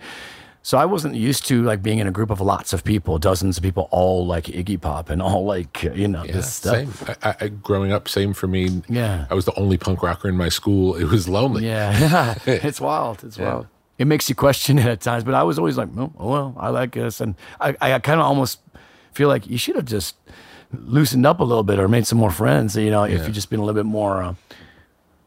So I wasn't used to like being in a group of lots of people, dozens of people, all like Iggy Pop and all like you know Yeah, this stuff. same. I, I, growing up, same for me. Yeah. I was the only punk rocker in my school. It was lonely. Yeah, it's wild. It's wild. It makes you question it at times, but I was always like, oh, well, I like this, and I, I kind of almost feel like you should have just loosened up a little bit or made some more friends. You know, if you just been a little bit more. Uh,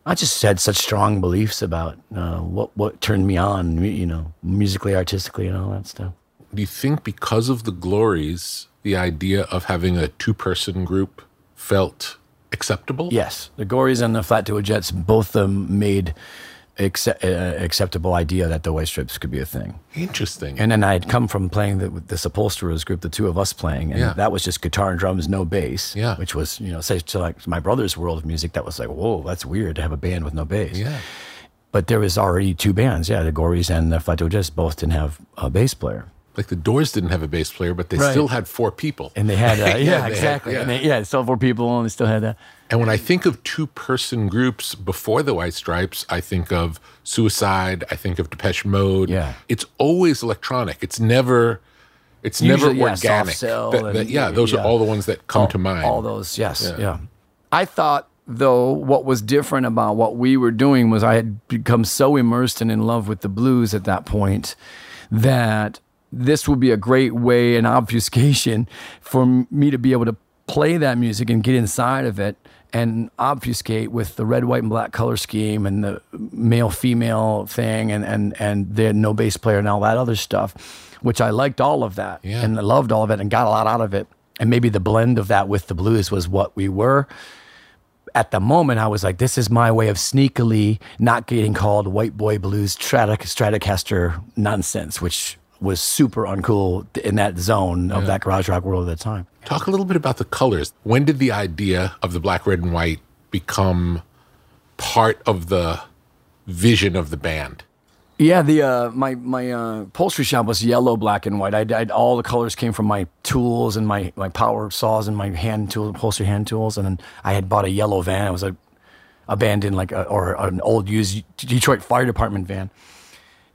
I just had such strong beliefs about uh, what what turned me on, you know, musically, artistically, and all that stuff. Do you think because of the Gories, the idea of having a two person group felt acceptable? Yes, the Gories and the Flat Duo Jets both um, made accept, uh, acceptable idea that the White Stripes could be a thing. Interesting. And then I had come from playing the, with this upholsterers group, the two of us playing, and Yeah. that was just guitar and drums, no bass. Yeah. which was you know, say to like my brother's world of music, that was like, whoa, that's weird to have a band with no bass. yeah. But there was already two bands, yeah, the Gories and the Flat Duo Jets both didn't have a bass player, Like the Doors didn't have a bass player, but they Right. still had four people. and they had uh, yeah, they had- exactly, yeah. and they, yeah, still four people, and they still had that. And when I think of two person groups before the White Stripes, I think of Suicide, I think of Depeche Mode. Yeah. It's always electronic. It's never it's never Usually, yeah, organic. Soft Cell That- that- and- yeah, those yeah. are all the ones that come all, to mind. All those, yes, Yeah. yeah. I thought though what was different about what we were doing was I had become so immersed and in love with the blues at that point that this would be a great way, an obfuscation for me to be able to play that music and get inside of it and obfuscate with the red, white, and black color scheme and the male female thing and and and the no bass player and all that other stuff, which I liked all of that Yeah. and I loved all of it and got a lot out of it. And maybe the blend of that with the blues was what we were. At the moment, I was like, this is my way of sneakily not getting called white boy blues Stratocaster nonsense, which was super uncool in that zone of that garage rock world at the time. Talk a little bit about the colors. When did the idea of the black, red, and white become part of the vision of the band? Yeah, the uh, my my uh, upholstery shop was yellow, black, and white. I, I all the colors came from my tools and my my power saws and my hand tools, upholstery hand tools. And then I had bought a yellow van. It was a abandoned like a, or an old used Detroit Fire Department van,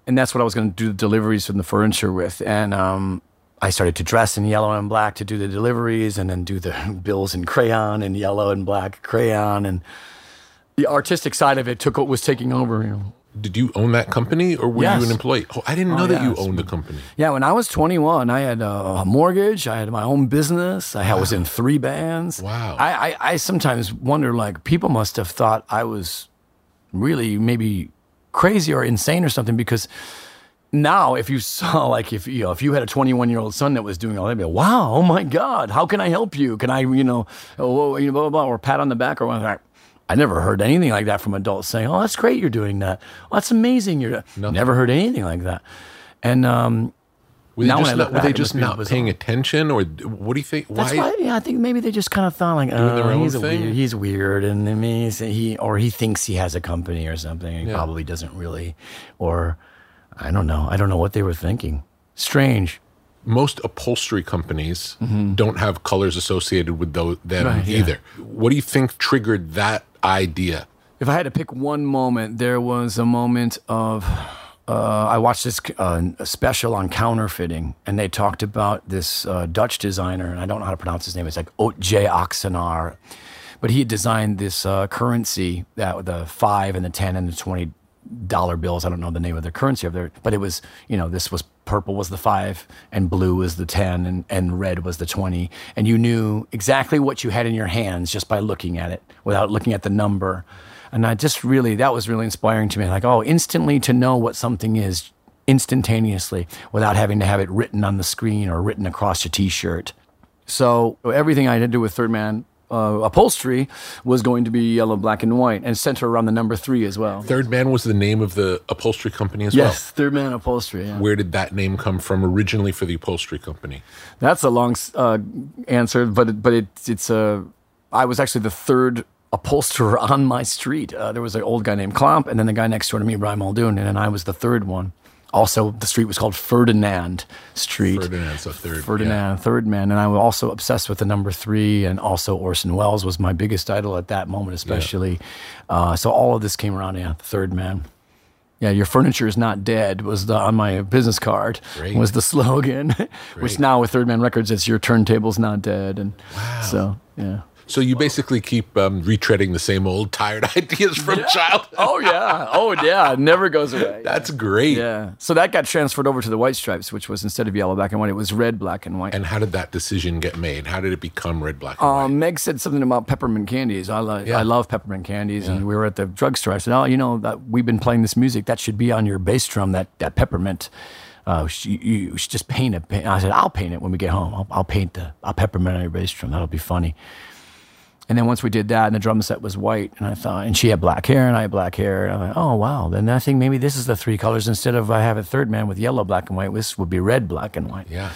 and that's what I was going to do the deliveries from the furniture with. And um, I started to dress in yellow and black to do the deliveries, and then do the bills in crayon and yellow and black crayon, and the artistic side of it took what was taking over. You know. Did you own that company or were Yes. you an employee? Oh, I didn't know that you owned the company. Yeah, when I was 21, I had a mortgage. I had my own business. I had- was in three bands. Wow. I, I, I sometimes wonder, like, people must have thought I was really maybe crazy or insane or something because now if you saw like if you know if you had a 21 year old son that was doing all that be like, wow oh my god how can i help you can i you know oh, you know blah, blah, blah, or pat on the back or whatever I never heard anything like that from adults saying, "Oh, that's great, you're doing that. Oh, that's amazing, you're." Never heard anything like that. And um, Were they Now just not, were they just not bizarre. paying attention or what do you think? That's Why? why, yeah, I think maybe they just kind of thought like, oh, he's weird, he's weird, and he or he thinks he has a company or something. And he Yeah. probably doesn't really, or I don't know. I don't know what they were thinking. Strange. Most upholstery companies don't have colors associated with those, them Mm-hmm. Right, yeah. either. What do you think triggered that idea? If I had to pick one moment, there was a moment of uh, I watched this uh, special on counterfeiting, and they talked about this uh, Dutch designer, and I don't know how to pronounce his name. It's like Ootje Oxenaar, but he designed this uh, currency that the five and the ten and the twenty dollar bills. I don't know the name of the currency of there, but it was you know this was purple was the five and blue was the ten and, and red was the twenty, and you knew exactly what you had in your hands just by looking at it without looking at the number. And I just really that was really inspiring to me. Like oh, instantly to know what something is instantaneously without having to have it written on the screen or written across your T-shirt. So everything I had to do with Third Man uh, upholstery was going to be yellow, black, and white, and center around the number three as well. Third Man was the name of the upholstery company as well. Yes, Third Man upholstery. Yeah. Where did that name come from originally for the upholstery company? That's a long uh, answer, but but it, it's a. I was actually the third upholsterer on my street. Uh, there was an old guy named Klomp, and then the guy next door to me, Brian Muldoon, and then I was the third one. Also, the street was called Ferdinand Street. Ferdinand's a third. Ferdinand, third man, and I was also obsessed with the number three, and also Orson Welles was my biggest idol at that moment, especially. Uh, so all of this came around. Yeah, third man. Yeah, your furniture is not dead was the, on my business card. Great. Was the slogan, which now with Third Man Records, it's your turntable's not dead, and so yeah. So you basically keep um, retreading the same old tired ideas from childhood. Oh yeah, oh yeah, it never goes away. That's great. yeah. So that got transferred over to the White Stripes, which was instead of yellow, black, and white, it was red, black, and white. And how did that decision get made? How did it become red, black, and white? Um, Meg said something about peppermint candies. I, lo- Yeah. I love peppermint candies, and we were at the drugstore. I said, "Oh, you know, that we've been playing this music. That should be on your bass drum. That that peppermint. Uh, you, you should just paint it." I said, "I'll paint it when we get home. I'll, I'll paint the I'll peppermint on your bass drum. That'll be funny." And then once we did that, and the drum set was white, and I thought, and she had black hair, and I had black hair, and I'm like, oh wow. Then I think maybe this is the three colors instead of I have a third man with yellow, black, and white. This would be red, black, and white yeah.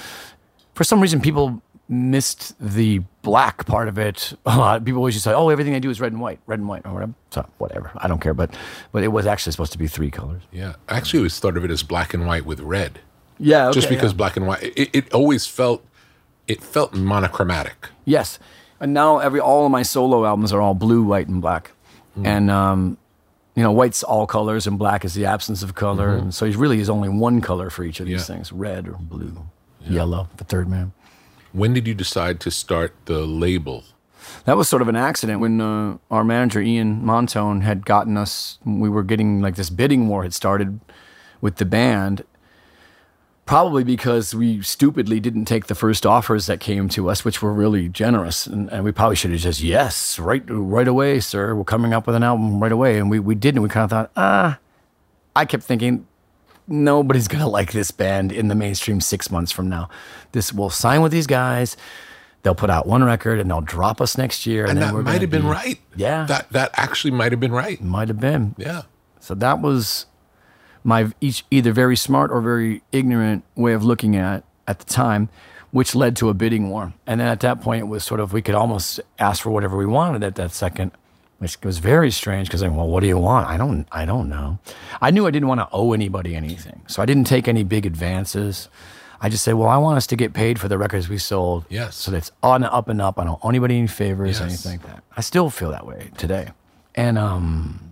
for some reason people missed the black part of it a lot. People always just say, "Oh, everything I do is red and white, red and white," or whatever. So whatever, I don't care. But but it was actually supposed to be three colors. Yeah. I actually always thought of it as black and white with red. Yeah, just because black and white, it, it always felt, it felt monochromatic. yes. And now every all of my solo albums are all blue, white, and black, and um, you know, white's all colors and black is the absence of color, and so he really is only one color for each of these Yeah. things: red or blue, yellow. The third man. When did you decide to start the label? That was sort of an accident when uh, our manager Ian Montone had gotten us. We were getting like this bidding war had started with the band. Probably because we stupidly didn't take the first offers that came to us, which were really generous, and, and we probably should have just yes, right, right away, sir. We're coming up with an album right away, and we we didn't. We kind of thought, ah, I kept thinking nobody's gonna like this band in the mainstream six months from now. This will sign with these guys. They'll put out one record and they'll drop us next year, and, And that might have been right. Yeah. That that actually might have been right. Might have been. Yeah. So that was my each either very smart or very ignorant way of looking at at the time, which led to a bidding war. And then at that point, it was sort of we could almost ask for whatever we wanted at that second, which was very strange because like, well, what do you want? I don't, I don't know. I knew I didn't want to owe anybody anything, so I didn't take any big advances. I just said, well, I want us to get paid for the records we sold. Yes. So that's on up and up. I don't owe anybody any favors or Yes. anything like that. I still feel that way today. And um,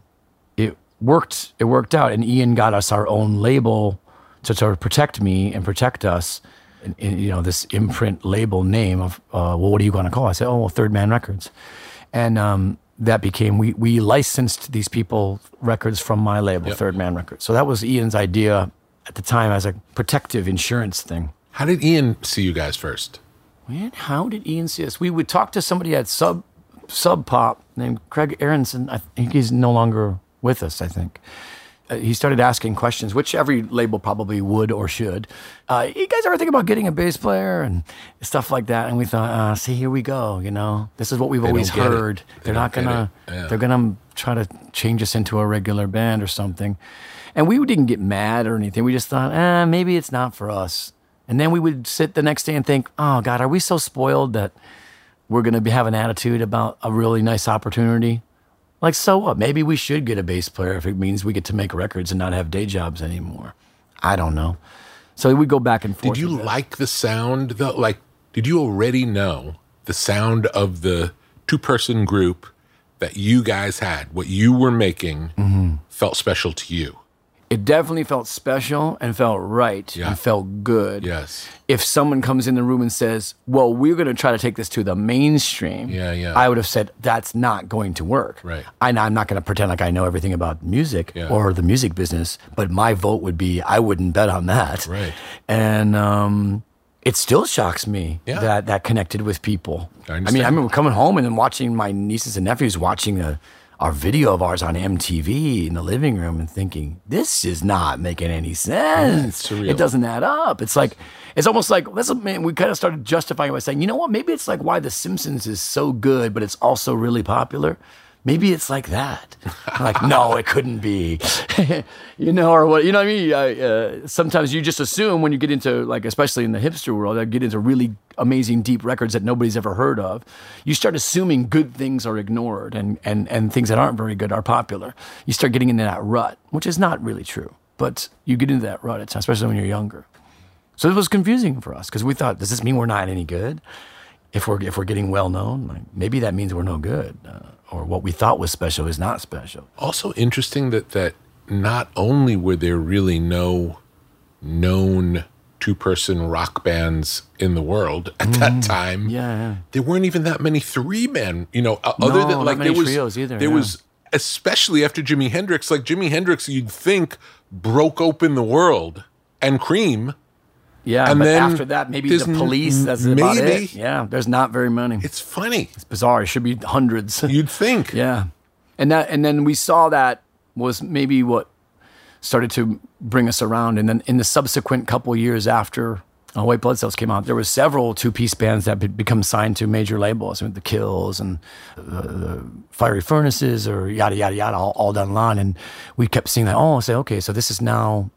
worked it worked out and ian got us our own label to sort of protect me and protect us in, in, you know this imprint label name of uh, well what are you going to call it? i said oh well, third man records and um, that became we we licensed these people records from my label third man records so that was ian's idea at the time as a protective insurance thing How did Ian see you guys first? Man, how did Ian see us? We would talk to somebody at Sub Sub Pop named Craig Aaronson. I think he's no longer with us. I think uh, he started asking questions, which every label probably would or should. Uh, you guys ever think about getting a bass player and stuff like that? And we thought, uh, see, here we go. You know, this is what we've always get it. heard. They They're not gonna. Yeah. They're gonna try to change us into a regular band or something. And we didn't get mad or anything. We just thought, eh, maybe it's not for us. And then we would sit the next day and think, oh God, are we so spoiled that we're going to be, have an attitude about a really nice opportunity? Like, so what? Maybe we should get a bass player if it means we get to make records and not have day jobs anymore. I don't know. So we go back and forth. Did you like the sound though? Like, did you already know the sound of the two person group that you guys had? What you were making Mm-hmm. felt special to you. It definitely felt special and felt right Yeah. and felt good. Yes. If someone comes in the room and says, "Well, we're going to try to take this to the mainstream," Yeah, yeah. I would have said that's not going to work. Right. I, I'm not going to pretend like I know everything about music Yeah. or the music business, but my vote would be I wouldn't bet on that. Right. And um, it still shocks me Yeah. that that connected with people. I I, mean, I remember coming home and then watching my nieces and nephews watching a, our video of ours on MTV in the living room and thinking, this is not making any sense. surreal. It doesn't add up. It's like, it's almost like, that's, man, we kind of started justifying it by saying, you know what, maybe it's like why The Simpsons is so good, but it's also really popular. Maybe it's like that. like, no, it couldn't be. you know, or what, you know what I mean? I, uh, sometimes you just assume when you get into, like, especially in the hipster world, I get into really amazing deep records that nobody's ever heard of. You start assuming good things are ignored and, and, and things that aren't very good are popular. You start getting into that rut, which is not really true. But you get into that rut, especially when you're younger. So it was confusing for us because we thought, does this mean we're not any good? If we're if we're getting well known, like maybe that means we're no good, uh, or what we thought was special is not special. Also interesting that that not only were there really no known two person rock bands in the world at that time. Mm. Yeah, yeah. There weren't even that many three man, you know, other No, than like there was trios either, there yeah. was especially after Jimi Hendrix, like Jimi Hendrix you'd think broke open the world and Cream Yeah, And but then after that, maybe the police. That's about it. Yeah, there's not very many. it's funny. It's bizarre. It should be hundreds. You'd think. Yeah, and that and then we saw that was maybe what started to bring us around. And then in the subsequent couple years after uh, White Blood Cells came out, there was several two piece bands that had become signed to major labels, I mean, the Kills and the, the Fiery Furnaces or yada yada yada, all, all down the line. And we kept seeing that. Oh, say okay, so this is now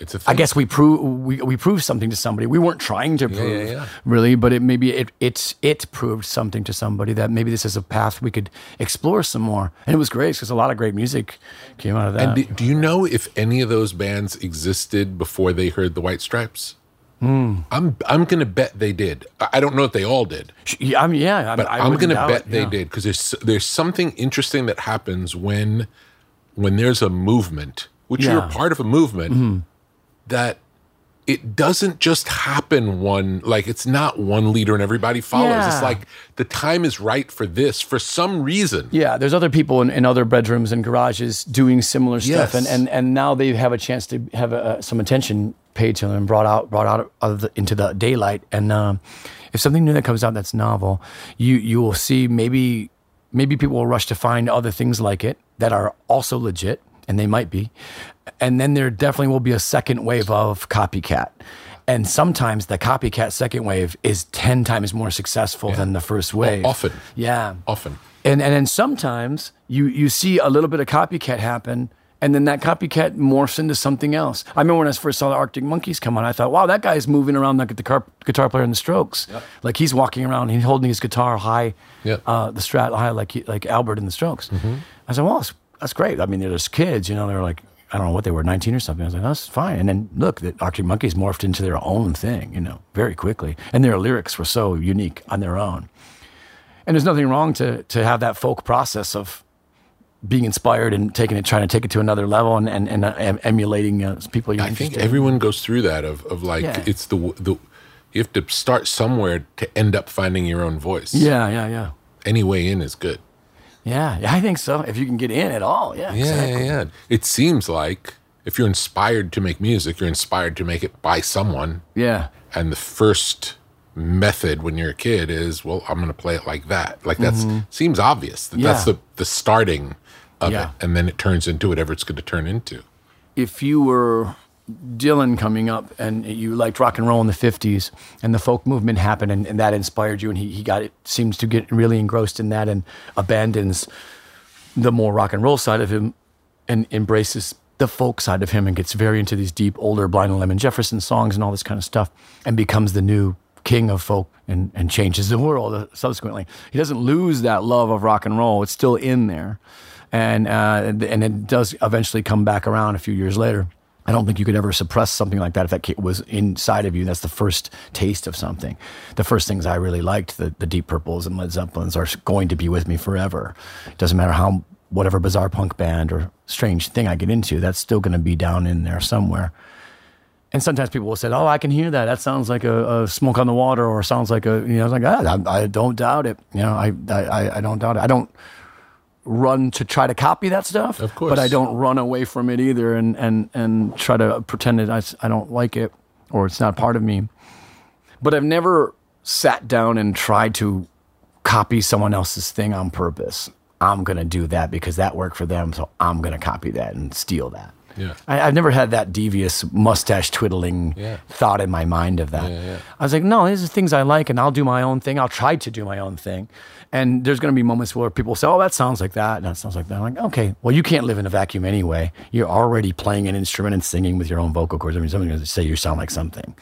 It's a thing. I guess we prove we, we proved something to somebody. We weren't trying to prove yeah, yeah. really, but it maybe it it's it proved something to somebody that maybe this is a path we could explore some more. And it was great because a lot of great music came out of that. And do, you know if any of those bands existed before they heard the White Stripes? Hmm. I'm I'm gonna bet they did. I don't know if they all did, yeah, I mean, yeah, but I I'm gonna bet it, they yeah. did because there's there's something interesting that happens when when there's a movement, which you're Mm-hmm. part of a movement, that it doesn't just happen one like it's not one leader and everybody follows. It's like the time is right for this for some reason. Yeah, there's other people in, in other bedrooms and garages doing similar stuff, Yes. and, and and now they have a chance to have uh some attention paid to and brought out brought out of the, into the daylight. And um, if something new that comes out that's novel, you you will see maybe maybe people will rush to find other things like it that are also legit, and they might be. And then there definitely will be a second wave of copycat. And sometimes the copycat second wave is 10 times more successful than the first wave. often. Yeah. Often. And and then sometimes you you see a little bit of copycat happen, and then that copycat morphs into something else. I remember when I first saw the Arctic Monkeys come on, I thought, wow, that guy's moving around like the car, guitar player in the Strokes. Like he's walking around, he's holding his guitar high, Yep. uh, the Strat high, like he, like Albert in the Strokes. I said, well, that's, great. I mean, they're just kids, you know. They were like, I don't know what they were, 19 or something. I was like, that's fine. And then look, the Arctic Monkeys morphed into their own thing, you know, very quickly, and their lyrics were so unique on their own. And there's nothing wrong to to have that folk process of being inspired and taking it, trying to take it to another level, and and, and uh, emulating uh, people you're I think interested in. everyone goes through that of, of like Yeah. it's the the you have to start somewhere to end up finding your own voice. Yeah, yeah, yeah, Any way in is good. Yeah. yeah, I think so. If you can get in at all, yeah, Yeah, exactly. yeah, yeah. It seems like if you're inspired to make music, you're inspired to make it by someone. yeah. And the first method when you're a kid is, well, I'm going to play it like that. Like that's seems obvious that that's Mm-hmm. The the starting of Yeah. it, and then it turns into whatever it's going to turn into. if you were Dylan coming up and you liked rock and roll in the 50s and the folk movement happened and, and that inspired you and he, he got it seems to get really engrossed in that and abandons the more rock and roll side of him and embraces the folk side of him and gets very into these deep older blind and lemon jefferson songs and all this kind of stuff and becomes the new king of folk and, and changes the world subsequently. He doesn't lose that love of rock and roll. It's still in there. And uh, and it does eventually come back around a few years later. I don't think you could ever suppress something like that if that was inside of you. That's the first taste of something. The first things I really liked, the, the Deep Purples and Led Zeppelins, are going to be with me forever. It doesn't matter how whatever bizarre punk band or strange thing I get into, that's still going to be down in there somewhere. And sometimes people will say, "Oh, I can hear that. That sounds like a, a smoke on the water, or sounds like a you know." I was like, ah, I, I don't doubt it. You know, I, I I don't doubt it. I don't run to try to copy that stuff. Of course. But I don't run away from it either and, and, and try to pretend that I, I don't like it or it's not part of me. But I've never sat down and tried to copy someone else's thing on purpose. I'm going to do that because that worked for them. So I'm going to copy that and steal that. Yeah. I, I've never had that devious mustache twiddling Yeah. thought in my mind of that. Yeah, I was like, no, these are things I like, and I'll do my own thing. I'll try to do my own thing. And there's going to be moments where people say, oh, that sounds like that, and that sounds like that. I'm like, okay, well, you can't live in a vacuum anyway. You're already playing an instrument and singing with your own vocal cords. I mean, someone's going to say you sound like something.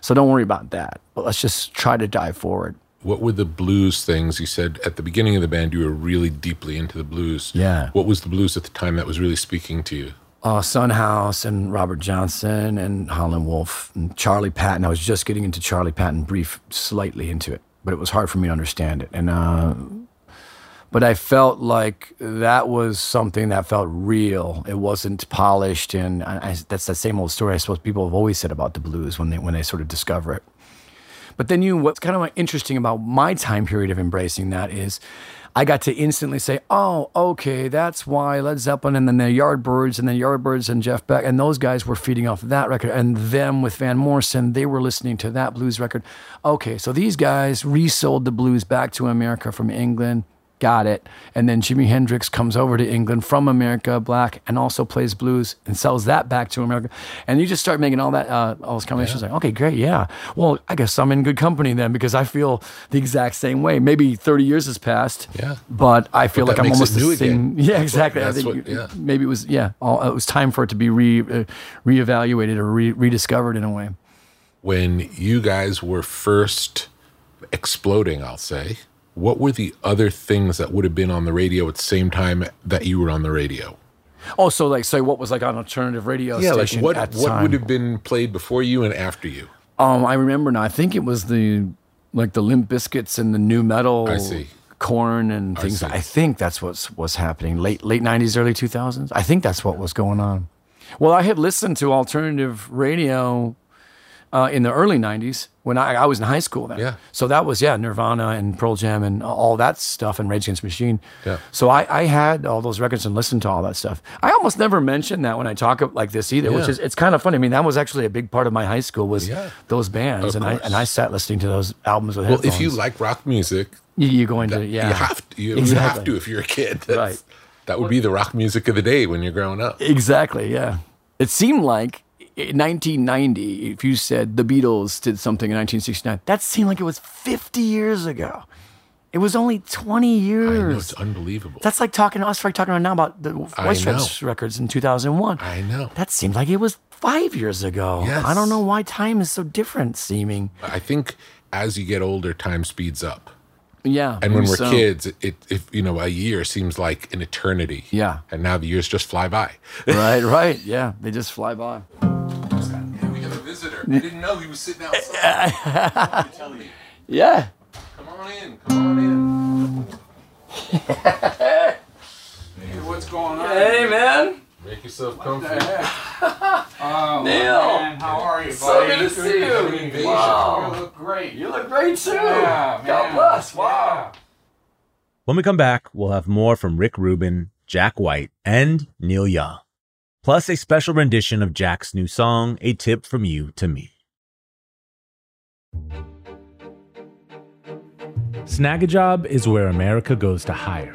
So don't worry about that. But let's just try to dive forward. What were the blues things you said at the beginning of the band? You were really deeply into the blues. Yeah. What was the blues at the time that was really speaking to you? uh, Son House and Robert Johnson and Howlin' Wolf and Charlie Patton. I was just getting into Charlie Patton, brief slightly into it, but it was hard for me to understand it. And uh, but I felt like that was something that felt real. It wasn't polished, and I, I, that's that same old story. I suppose people have always said about the blues when they when they sort of discover it. But then you, what's kind of interesting about my time period of embracing that is I got to instantly say, oh, okay, that's why Led Zeppelin and then the Yardbirds and the Yardbirds and Jeff Beck and those guys were feeding off of that record. And them with Van Morrison, they were listening to that blues record. Okay, so these guys resold the blues back to America from England. Got it. And then Jimi Hendrix comes over to England from America, black, and also plays blues and sells that back to America. And you just start making all that, uh, all those combinations. Like, okay, great, yeah. Well, I guess I'm in good company then because I feel the exact same way. Maybe 30 years has passed. Yeah. But I feel But like I'm almost the same. again. Yeah, exactly. I think what- yeah. maybe it was yeah. All, it was time for it to be re uh, reevaluated or re- rediscovered in a way. when you guys were first exploding, I'll say, what were the other things that would have been on the radio at the same time that you were on the radio? Oh, so like, say what was like on alternative radio Yeah, like what at what would have been played before you and after you? Um, I remember now. I think it was the like the Limp Bizkits and the nu metal. I see. Korn and things. see. I, think that's what's was happening late late nineties, early two thousands. I think that's what was going on. Well, I had listened to alternative radio uh, in the early '90s when I, I was in high school. Then, Yeah. So that was yeah, Nirvana and Pearl Jam and all that stuff and Rage Against the Machine. Yeah. So I, I had all those records and listened to all that stuff. I almost never mention that when I talk like this either, which is it's kind of funny. I mean, that was actually a big part of my high school was Yeah. those bands, Of and I and I sat listening to those albums with him. Well, headphones. if you like rock music, you, you go into that- yeah, you have to. You, you have to if you're a kid. That's- Right. That would be the rock music of the day when you're growing up. Exactly, yeah. It seemed like in 1990, if you said the Beatles did something in 1969, that seemed like it was 50 years ago. It was only 20 years. I know it's unbelievable. That's like talking to us like talking right now about the Voice records in 2001. I know. That seemed like it was five years ago. Yes. I don't know why time is so different seeming. I think as you get older, time speeds up. Yeah. And when we're so. kids, it, you know a year seems like an eternity. Yeah. And now the years just fly by. right, right. Yeah. They just fly by. Yeah, we have a visitor. I didn't know he was sitting outside. Yeah. Come on in. Come on in. Hey, what's going on? Hey, man. Make yourself comfy. Oh, Neil. man, how are you, So good to see you. Having. Wow. You look great. You look great too. Yeah, God man. bless. Wow. When we come back, we'll have more from Rick Rubin, Jack White, and Neil Young. Plus, a special rendition of Jack's new song, A Tip From You to Me. Snagajob is where America goes to hire,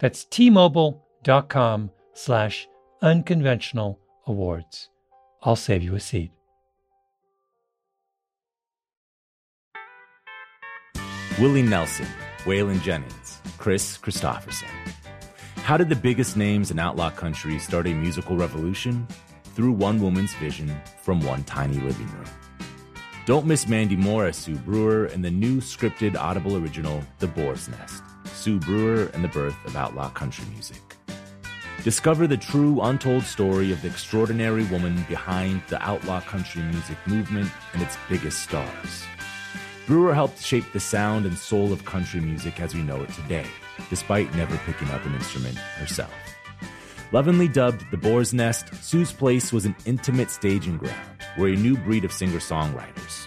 That's tmobile.com slash unconventional awards. I'll save you a seat. Willie Nelson, Waylon Jennings, Kris Kristofferson. How did the biggest names in outlaw country start a musical revolution? Through one woman's vision from one tiny living room. Don't miss Mandy Moore as Sue Brewer in the new scripted Audible original, The Boar's Nest. Sue Brewer and the Birth of Outlaw Country Music. Discover the true, untold story of the extraordinary woman behind the outlaw country music movement and its biggest stars. Brewer helped shape the sound and soul of country music as we know it today, despite never picking up an instrument herself. Lovingly dubbed the Boar's Nest, Sue's Place was an intimate staging ground where a new breed of singer songwriters,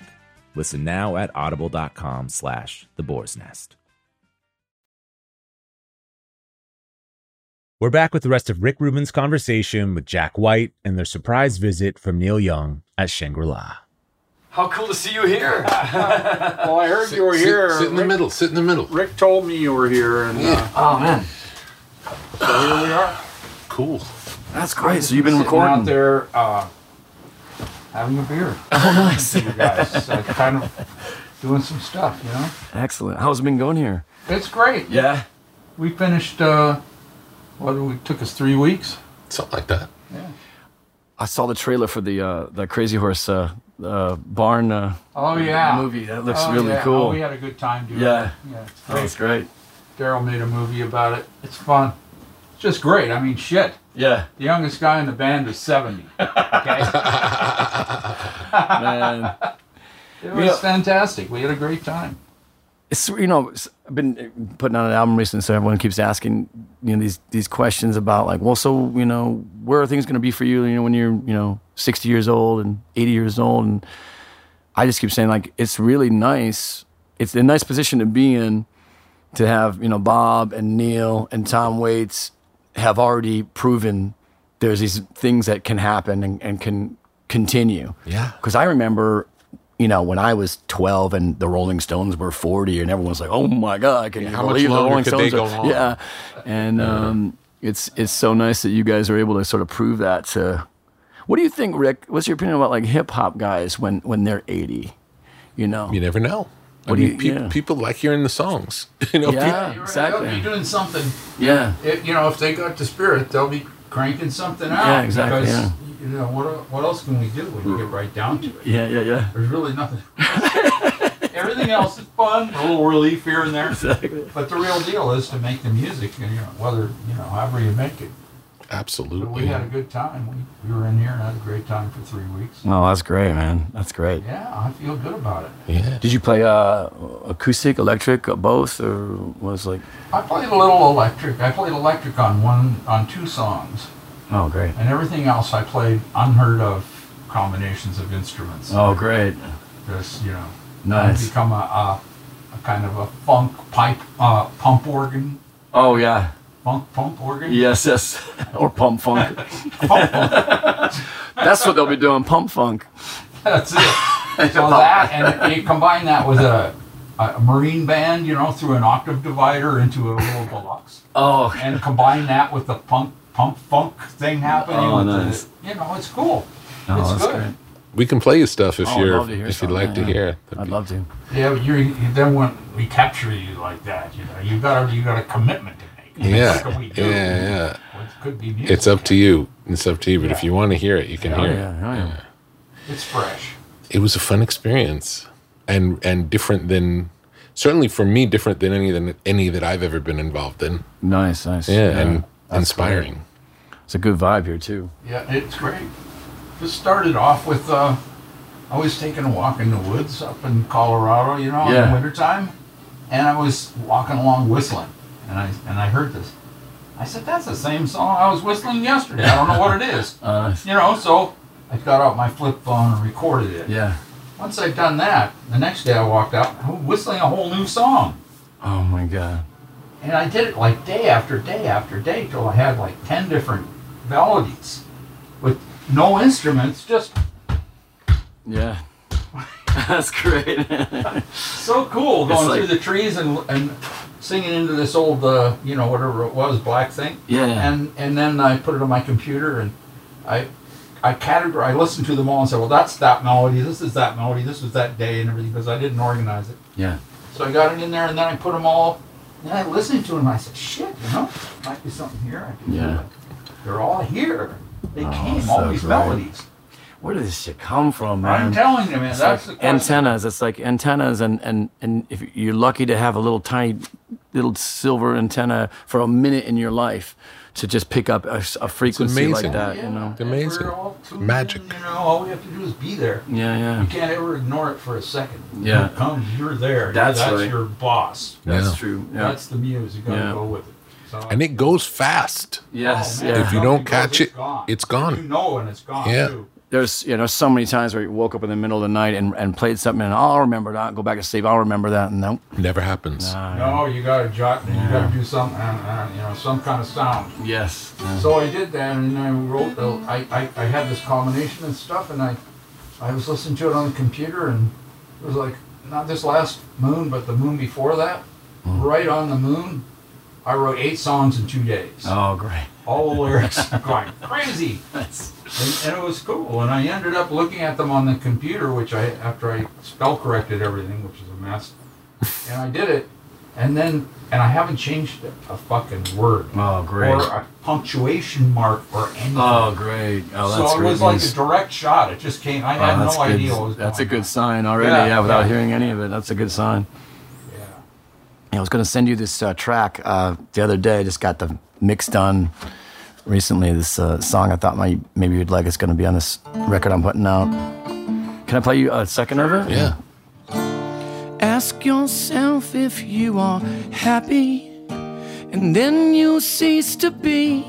Listen now at audible.com slash the Boar's Nest. We're back with the rest of Rick Rubin's conversation with Jack White and their surprise visit from Neil Young at Shangri-La. How cool to see you here. Well, I heard you were sit, here. Sit in the middle. Sit in the middle. Rick told me you were here, and uh, oh man, so here we are. Cool. that's great. So you've been Sitting recording. out there, uh, having a beer. Oh, nice. You guys, uh, kind of doing some stuff. You know, Excellent. How's it been going here? it's great. Yeah. We finished. Uh, what did we took us three weeks. Something like that. Yeah. I saw the trailer for the uh, the Crazy Horse uh, uh, barn uh, Oh yeah, movie. That looks Oh, really yeah. cool. Oh, we had a good time doing Yeah. it. Yeah, it's That's great. great. Daryl made a movie about it. It's fun. It's just great. I mean, shit. Yeah, The youngest guy in the band is 70. Okay? man. it was Yeah. fantastic. We had a great time. it's you know I've been putting out an album recently, so everyone keeps asking you know these these questions about like, well, so you know, where are things going to be for you? You know, when you're you know 60 years old and 80 years old, and I just keep saying like, it's really nice. It's a nice position to be in to have you know Bob and Neil and Tom Waits have already proven there's these things that can happen and, and can continue. Yeah. Because I remember, you know, when I was 12 and the Rolling Stones were 40, and everyone's like, "Oh my God, can you how much believe the Rolling Stones?" are-"? Yeah, and um, it's it's so nice that you guys are able to sort of prove that. To what do you think, Rick? What's your opinion about like hip hop guys when when they're 80? You know, You never know. I What do mean, you- peop- yeah. people like hearing the songs. you know, yeah, You're exactly. They'll be doing something. yeah, If, you know, if they got the spirit, they'll be cranking something out. Yeah, exactly, Because, yeah. you know, what, what else can we do when you get mm. right down to it? yeah, yeah, yeah. There's really nothing. Everything else is fun, a little relief here and there. Exactly. But the real deal is to make the music, and you know, whether you know, however you make it. But absolutely. we had a good time. We, we were in here and had a great time for three weeks. Oh, that's great, man. That's great. Yeah, I feel good about it. yeah. Did you play uh, acoustic, electric, uh, both, or was like? I played a little electric. I played electric on one, on two songs, Oh, great. and everything else I played unheard of combinations of instruments. Oh, great. Just you know, Nice. Become a, a, a kind of a funk pipe uh, pump organ, Oh, yeah. Funk pump organ. Yes, yes. or pump funk. Pump funk. That's what they'll be doing. Pump funk. That's it. So that, and you combine that with a, a marine band, you know, through an octave divider into a little deluxe, Oh, and combine that with the punk pump funk thing happening. Oh, nice. The, you know, it's cool. oh it's that's good. great. We can play you stuff if Oh, you're love to hear if you'd like yeah, to hear. That'd I'd be- love to. Yeah, but you're, you, then when we capture you like that, you know, you got you got a commitment to make. Yeah. What we do? Yeah, yeah. Well, it could be music. It's up to you. It's up to you. But if you want to hear it, you can Oh, hear yeah. it. Oh, yeah. It's fresh. It was a fun experience, and and different than certainly for me different than any than any that I've ever been involved in. Nice, nice. Yeah, and that's inspiring. great. It's a good vibe here, too. Yeah, it's great. Just started off with uh, I was taking a walk in the woods up in Colorado, you know, in the wintertime, and I was walking along whistling, and I and I heard this. I said, "That's the same song I was whistling yesterday. I don't know what it is." Uh, You know, so I got out my flip phone and recorded it. yeah. Once I'd done that, the next day I walked out whistling a whole new song. Oh, my God. And I did it like day after day after day till I had like 10 different melodies with no instruments, just Yeah. That's great. so cool going like- through the trees and, and singing into this old, uh, you know, whatever it was, black thing. Yeah. And and then I put it on my computer and I I categor I listened to them all and said, well, that's that melody. This is that melody. This was that day and everything because I didn't organize it. Yeah. So I got it in there and then I put them all. And I listened to them and I said, shit, you know, might be something here. I can Yeah. They're all here. They Oh, came, all these melodies. Where did this shit come from, man? I'm telling you, man, It's that's like the antennas. It's like antennas, and and and if you're lucky to have a little tiny, little silver antenna for a minute in your life to just pick up a, a frequency like amazing. that, Yeah, you know. It's amazing. tuned Magic. in, You know, all we have to do is be there. Yeah, yeah. You can't ever ignore it for a second. Yeah. It comes, you're there. That's That's right. your boss. That's Yeah. true. Yeah. That's the muse. You gotta Yeah. go with it. So, And it goes fast. yes. Oh, yeah. If you don't goes, catch it's it, gone. it's gone. You know, and it's gone Yeah. too. There's you know so many times where you woke up in the middle of the night and, and played something and I'll remember that. Go back to sleep. I'll remember that. And nope. Never happens. No, you gotta jot. You gotta do some, uh, uh, you know, some kind of sound. Yes. So I did that, and I wrote. The, I, I I had this combination and stuff, and I I was listening to it on the computer, and it was like not this last moon, but the moon before that, right on the moon. I wrote eight songs in two days. Oh, great. All the lyrics going crazy, That's, and, and it was cool. And I ended up looking at them on the computer, which I after I spell corrected everything, which is a mess, and I did it, and then and I haven't changed a fucking word oh, great. or a punctuation mark or anything. Oh, great. Oh, that's so it was like a direct shot. It just came. I Oh, had no good. idea what was That's a good sign already. Yeah, Yeah, without yeah. hearing any of it, that's a good sign. Yeah. Yeah, I was going to send you this uh, track uh, the other day. I just got the mix done recently. This uh, song I thought might maybe you'd like. It's going to be on this record I'm putting out. Can I play you a second of it? Yeah. Ask yourself if you are happy, and then you cease to be.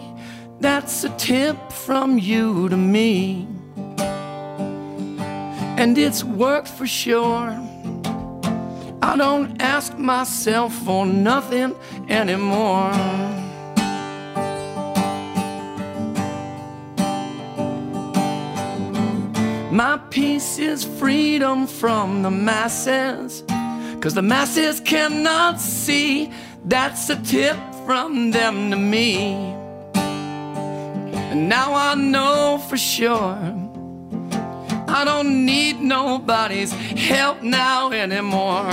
That's a tip from you to me. And it's worked for sure. I don't ask myself for nothing anymore. My peace is freedom from the masses. Cause the masses cannot see. That's a tip from them to me. And now I know for sure. I don't need nobody's help now anymore.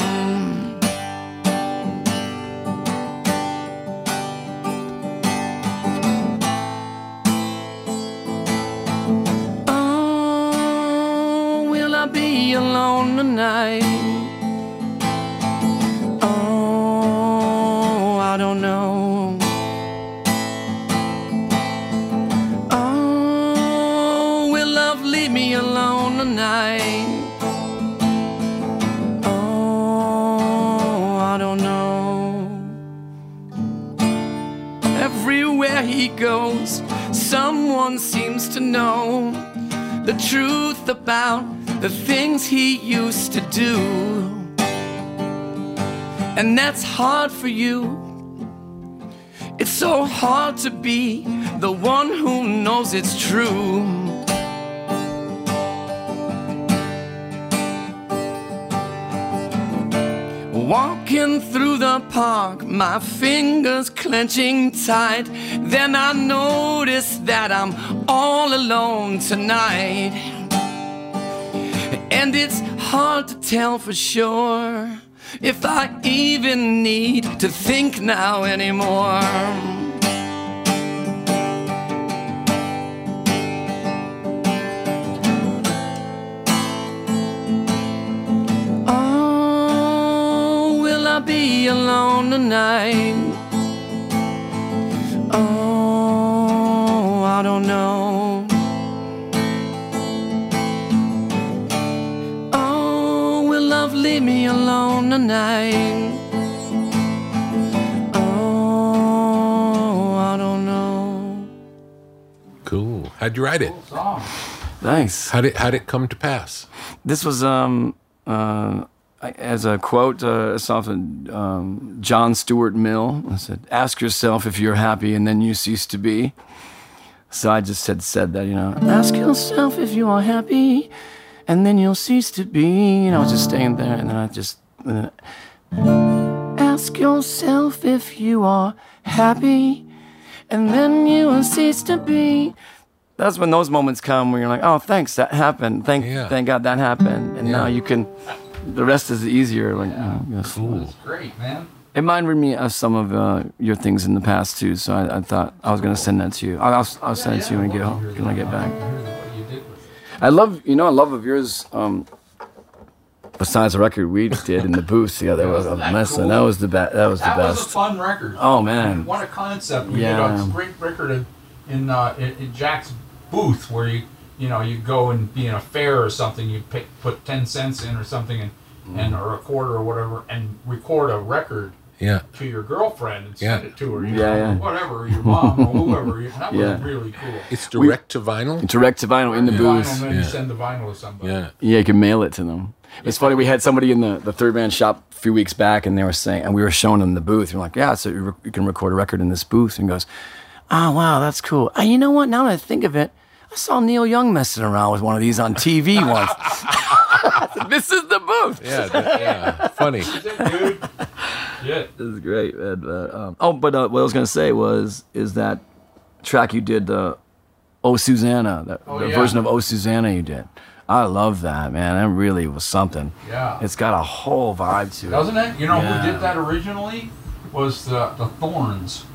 Hard for you. It's so hard to be the one who knows it's true. Walking through the park, my fingers clenching tight. Then I notice that I'm all alone tonight. And it's hard to tell for sure if I even need to think now anymore. Oh, will I be alone tonight? Tonight? Oh, I don't know. Cool. How'd you write it? Song. Thanks. How did how'd it come to pass? This was um uh as a quote uh, it's off of um, John Stuart Mill. I said, "Ask yourself if you're happy, and then you cease to be." So I just had said that, you know, ask yourself if you are happy, and then you'll cease to be. And I was just staying there, and then I just uh, ask yourself if you are happy, and then you will cease to be. That's when those moments come where you're like, oh, thanks, that happened. Thank, Yeah. thank God that happened. And now you can, the rest is easier. Like, oh, yes. It's great, man. It reminded me of some of uh, your things in the past too. So I, I thought I was gonna send that to you. I'll, I'll, I'll send it to you when I get home, when I get back. Hear what you did with it. I love, you know, I love of yours. Um, besides the record we did in the booth together, was a Wasn't that mess, and cool? that was the best. That was the That was a fun record. Oh, man. What a concept! We Yeah. did a great record in in, uh, in in Jack's booth where you you know you go and be in a fair or something. You pick put ten cents in or something and and or a quarter or whatever and record a record Yeah. to your girlfriend and send Yeah. it to her. You Yeah, know, yeah. Whatever, your mom or whoever. you- That was Yeah. really cool. It's direct to vinyl. Direct to vinyl in the Vinyl, booth. and then you send the vinyl to somebody. Yeah. Yeah, you can mail it to them. It's funny. We had somebody in the, the third man shop a few weeks back, and they were saying, and we were showing them the booth. We're like, yeah, so you, rec- you can record a record in this booth. And goes, oh wow, that's cool. Uh, you know what? Now that I think of it, I saw Neil Young messing around with one of these on TV once. Said, this is the booth. Yeah. th- yeah. Funny. Is it, dude? Yeah. This is great, man. But, um, oh, but uh, what I was gonna say was, is that track you did, the Oh Susanna, that, Oh, the yeah. version of Oh Susanna you did. I love that, man. That really was something. Yeah. It's got a whole vibe to it. Doesn't it? You know Yeah. who did that originally? Was the the Thorns.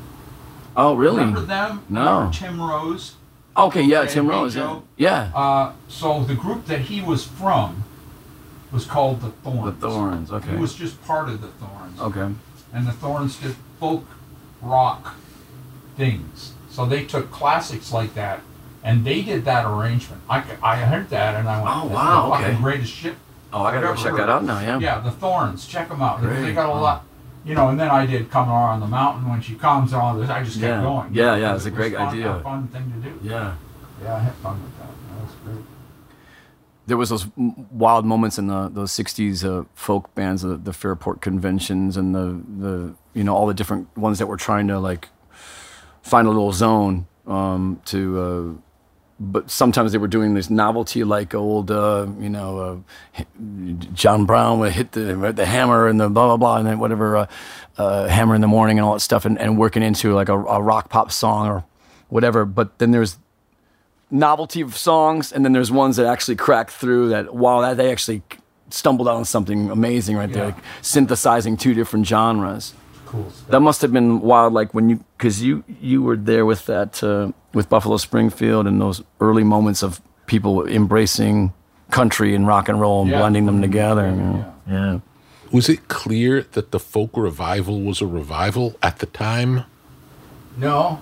Oh, really? Remember them? No. Remember Tim Rose. Okay, yeah, Tim Rose. Yeah. Yeah. Uh, so the group that he was from was called the Thorns. The Thorns. Thorns. Okay. He was just part of the Thorns. okay. And the Thorns did folk rock things. So they took classics like that and they did that arrangement. I, I heard that and I went, Oh, wow, okay. greatest shit Oh, I gotta go check ever that out now. Yeah. Yeah, the Thorns. Check them out. They got a lot. You know, and then I did "Come on the Mountain" when she comes and all this. I just kept Yeah. going. Yeah, yeah, it's a great fun, idea. A fun thing to do. Yeah. Yeah, I had fun with that. That was great. There was those wild moments in the those '60s uh, folk bands, the, the Fairport conventions, and the the you know all the different ones that were trying to like find a little zone um, to. Uh, but sometimes they were doing this novelty, like old, uh, you know, uh, John Brown would hit the the hammer and the blah blah blah, and then whatever, uh, uh, hammer in the morning and all that stuff, and, and working into like a, a rock pop song or whatever. But then there's novelty of songs, and then there's ones that actually crack through. That wow, that they actually stumbled on something amazing right there, Yeah. like synthesizing two different genres. Cool stuff. That must have been wild, like when you, because you you were there with that uh, with Buffalo Springfield and those early moments of people embracing country and rock and roll and Yeah. blending them together. you know? yeah. Was it clear that the folk revival was a revival at the time? No,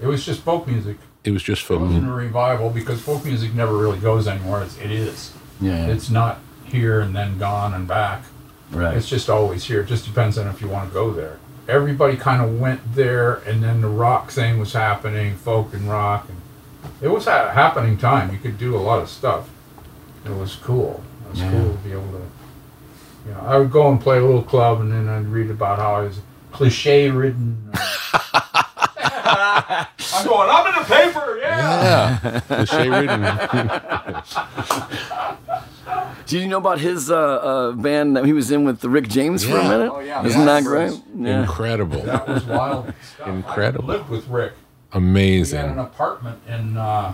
it was just folk music. It was just folk. It wasn't a revival because folk music never really goes anywhere. It's, it is. Yeah. It's not here and then gone and back. Right. It's just always here. It just depends on if you want to go there. Everybody kind of went there, and then the rock thing was happening, folk and rock, and it was a happening time. You could do a lot of stuff. It was cool. It was Yeah. cool to be able to. You know, I would go and play a little club, and then I'd read about how I was cliche-ridden. Uh, I'm going. I'm in the paper. Yeah. yeah, cliche ridden. Did you know about his uh, uh, band that he was in with the Rick James for a minute? Oh, yeah. Isn't Yeah. that great? Yeah. Incredible, That was wild. stuff. Incredible. I lived with Rick. We had an apartment in uh,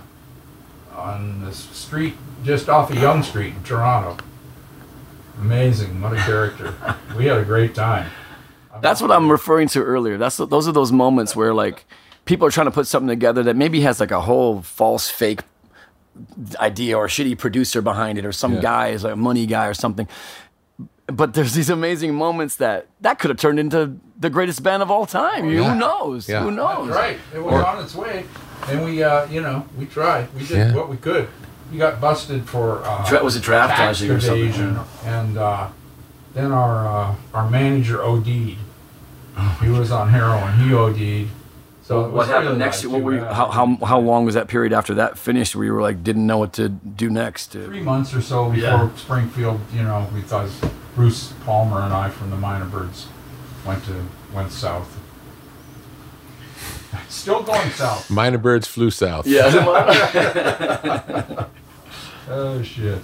on this street just off of Yonge Street in Toronto. Amazing, what a character. we had a great time. That's what I'm referring to earlier. That's those are those moments where like people are trying to put something together that maybe has like a whole false fake idea or a shitty producer behind it or some Yeah. guy is like a money guy or something. But there's these amazing moments that that could have turned into the greatest band of all time. Yeah. Who knows? Yeah. Who knows? That's right. It was on its way, and we, uh, you know, we tried. We did Yeah. what we could. We got busted for uh, Dra- was it draft tax dodging or something? and uh, then our uh, our manager OD'd. He was on heroin. He OD'd. So it What happened next? not What were you, how, how how long was that period after that finished where you were like didn't know what to do next? three months or so before Yeah. Springfield, you know, we thought Bruce Palmer and I from the Mynah Birds went to went south. Still going south. Mynah birds flew south. Yeah. Oh shit.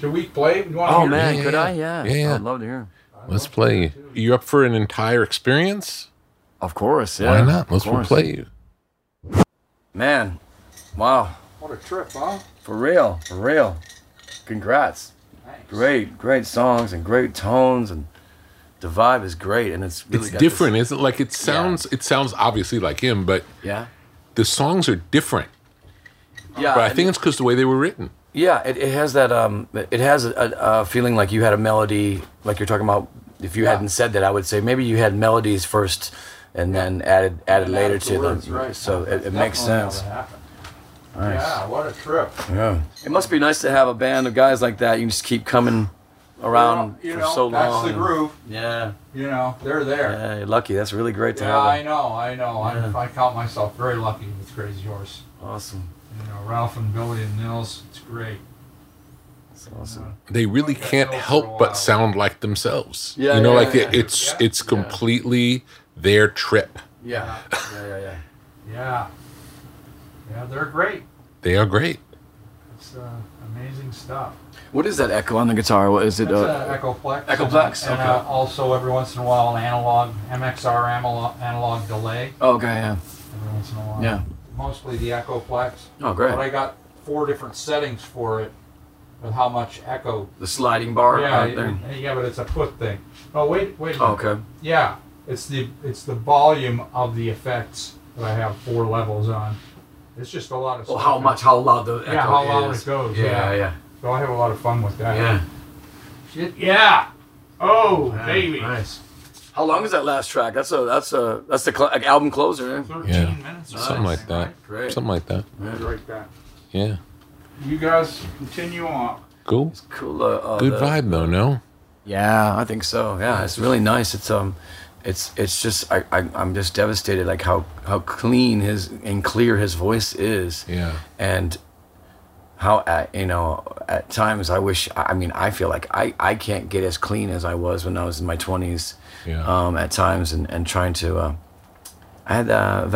Should we play? You oh hear- man, Yeah, could yeah. I? Yeah. Yeah, yeah. I'd love to hear. Let's play. You up for an entire experience? Of course, yeah. Why not? of Let's course. play you. Man, wow, What a trip, huh? for real, for real. Congrats. Thanks. Great, great songs and great tones, and the vibe is great, and it's really It's different, This, isn't it? Like it sounds. It sounds obviously like him, but yeah, the songs are different. yeah. But I think it's because the way they were written. Yeah, it, it has that. Um, it has a, a, a feeling like you had a melody, like you're talking about. If you hadn't said that, I would say maybe you had melodies first, and then added added And later to words, them. right. So it, it makes sense. Nice. Yeah, what a trip. Yeah. It must be nice to have a band of guys like that. You can just keep coming around Well, you for know, so that's long. the groove. Yeah. You know, they're there. Yeah, you're lucky. That's really great to Yeah, have. I a- know, I know. Yeah. I, I count myself very lucky with Crazy Horse. Awesome. You know, Ralph and Billy and Nils, it's great. That's awesome. They really can't go for a help but sound like themselves. Yeah, you know, yeah, like yeah. it, it's Yeah. it's completely their trip. Yeah. Yeah, yeah, yeah. Yeah. Yeah, they're great. They are great. It's uh, amazing stuff. What is that echo on the guitar? What is it? It's Uh, Echoplex. Echoplex, And, okay. uh, also, every once in a while, an analog, MXR analog, analog delay. oh, okay, yeah. Every once in a while. Yeah. Mostly the Echoplex. Oh, great. But I got four different settings for it with how much echo. The sliding bar yeah, out there. yeah, but it's a foot thing. Oh, wait, wait a Oh, minute. okay. Yeah, it's the it's the volume of the effects that I have four levels on. It's just a lot of. Well, stuff. how much? How loud the echo Yeah, how loud is. it goes, Yeah, yeah. yeah, So I have a lot of fun with that. yeah. Shit. Yeah. Oh, Yeah, baby. Nice. How long is that last track? That's a that's a that's the cl- like, album closer. eh? Thirteen Yeah. minutes. or Something like that. right? Great. Something like that. Right, Like that. Yeah. You guys continue on. Cool. Cool. Uh, uh, Good the- vibe though, no? Yeah, I think so. Yeah, it's really nice. It's um, it's it's just I, I I'm just devastated like how how clean his and clear his voice is. Yeah. and how at you know at times I wish I mean I feel like I I can't get as clean as I was when I was in my twenties. Yeah. Um, at times and and trying to. Uh, I had uh,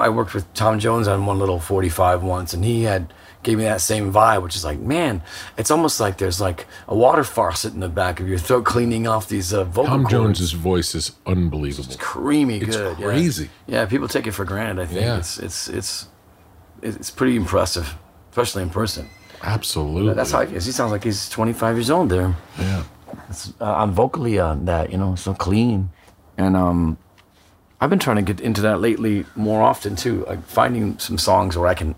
I worked with Tom Jones on one little forty five once, and he had gave me that same vibe, which is like, man, it's almost like there's like a water faucet in the back of your throat cleaning off these uh, vocal Tom cords. Jones's voice is unbelievable. It's creamy It's good. yeah. crazy. Yeah. people take it for granted. I think Yeah. it's it's it's it's pretty impressive, especially in person. Absolutely. That's how he is. He sounds like he's 25 years old there. Yeah. It's, uh, I'm vocally on that, you know, so clean. And um, I've been trying to get into that lately more often too, like finding some songs where I can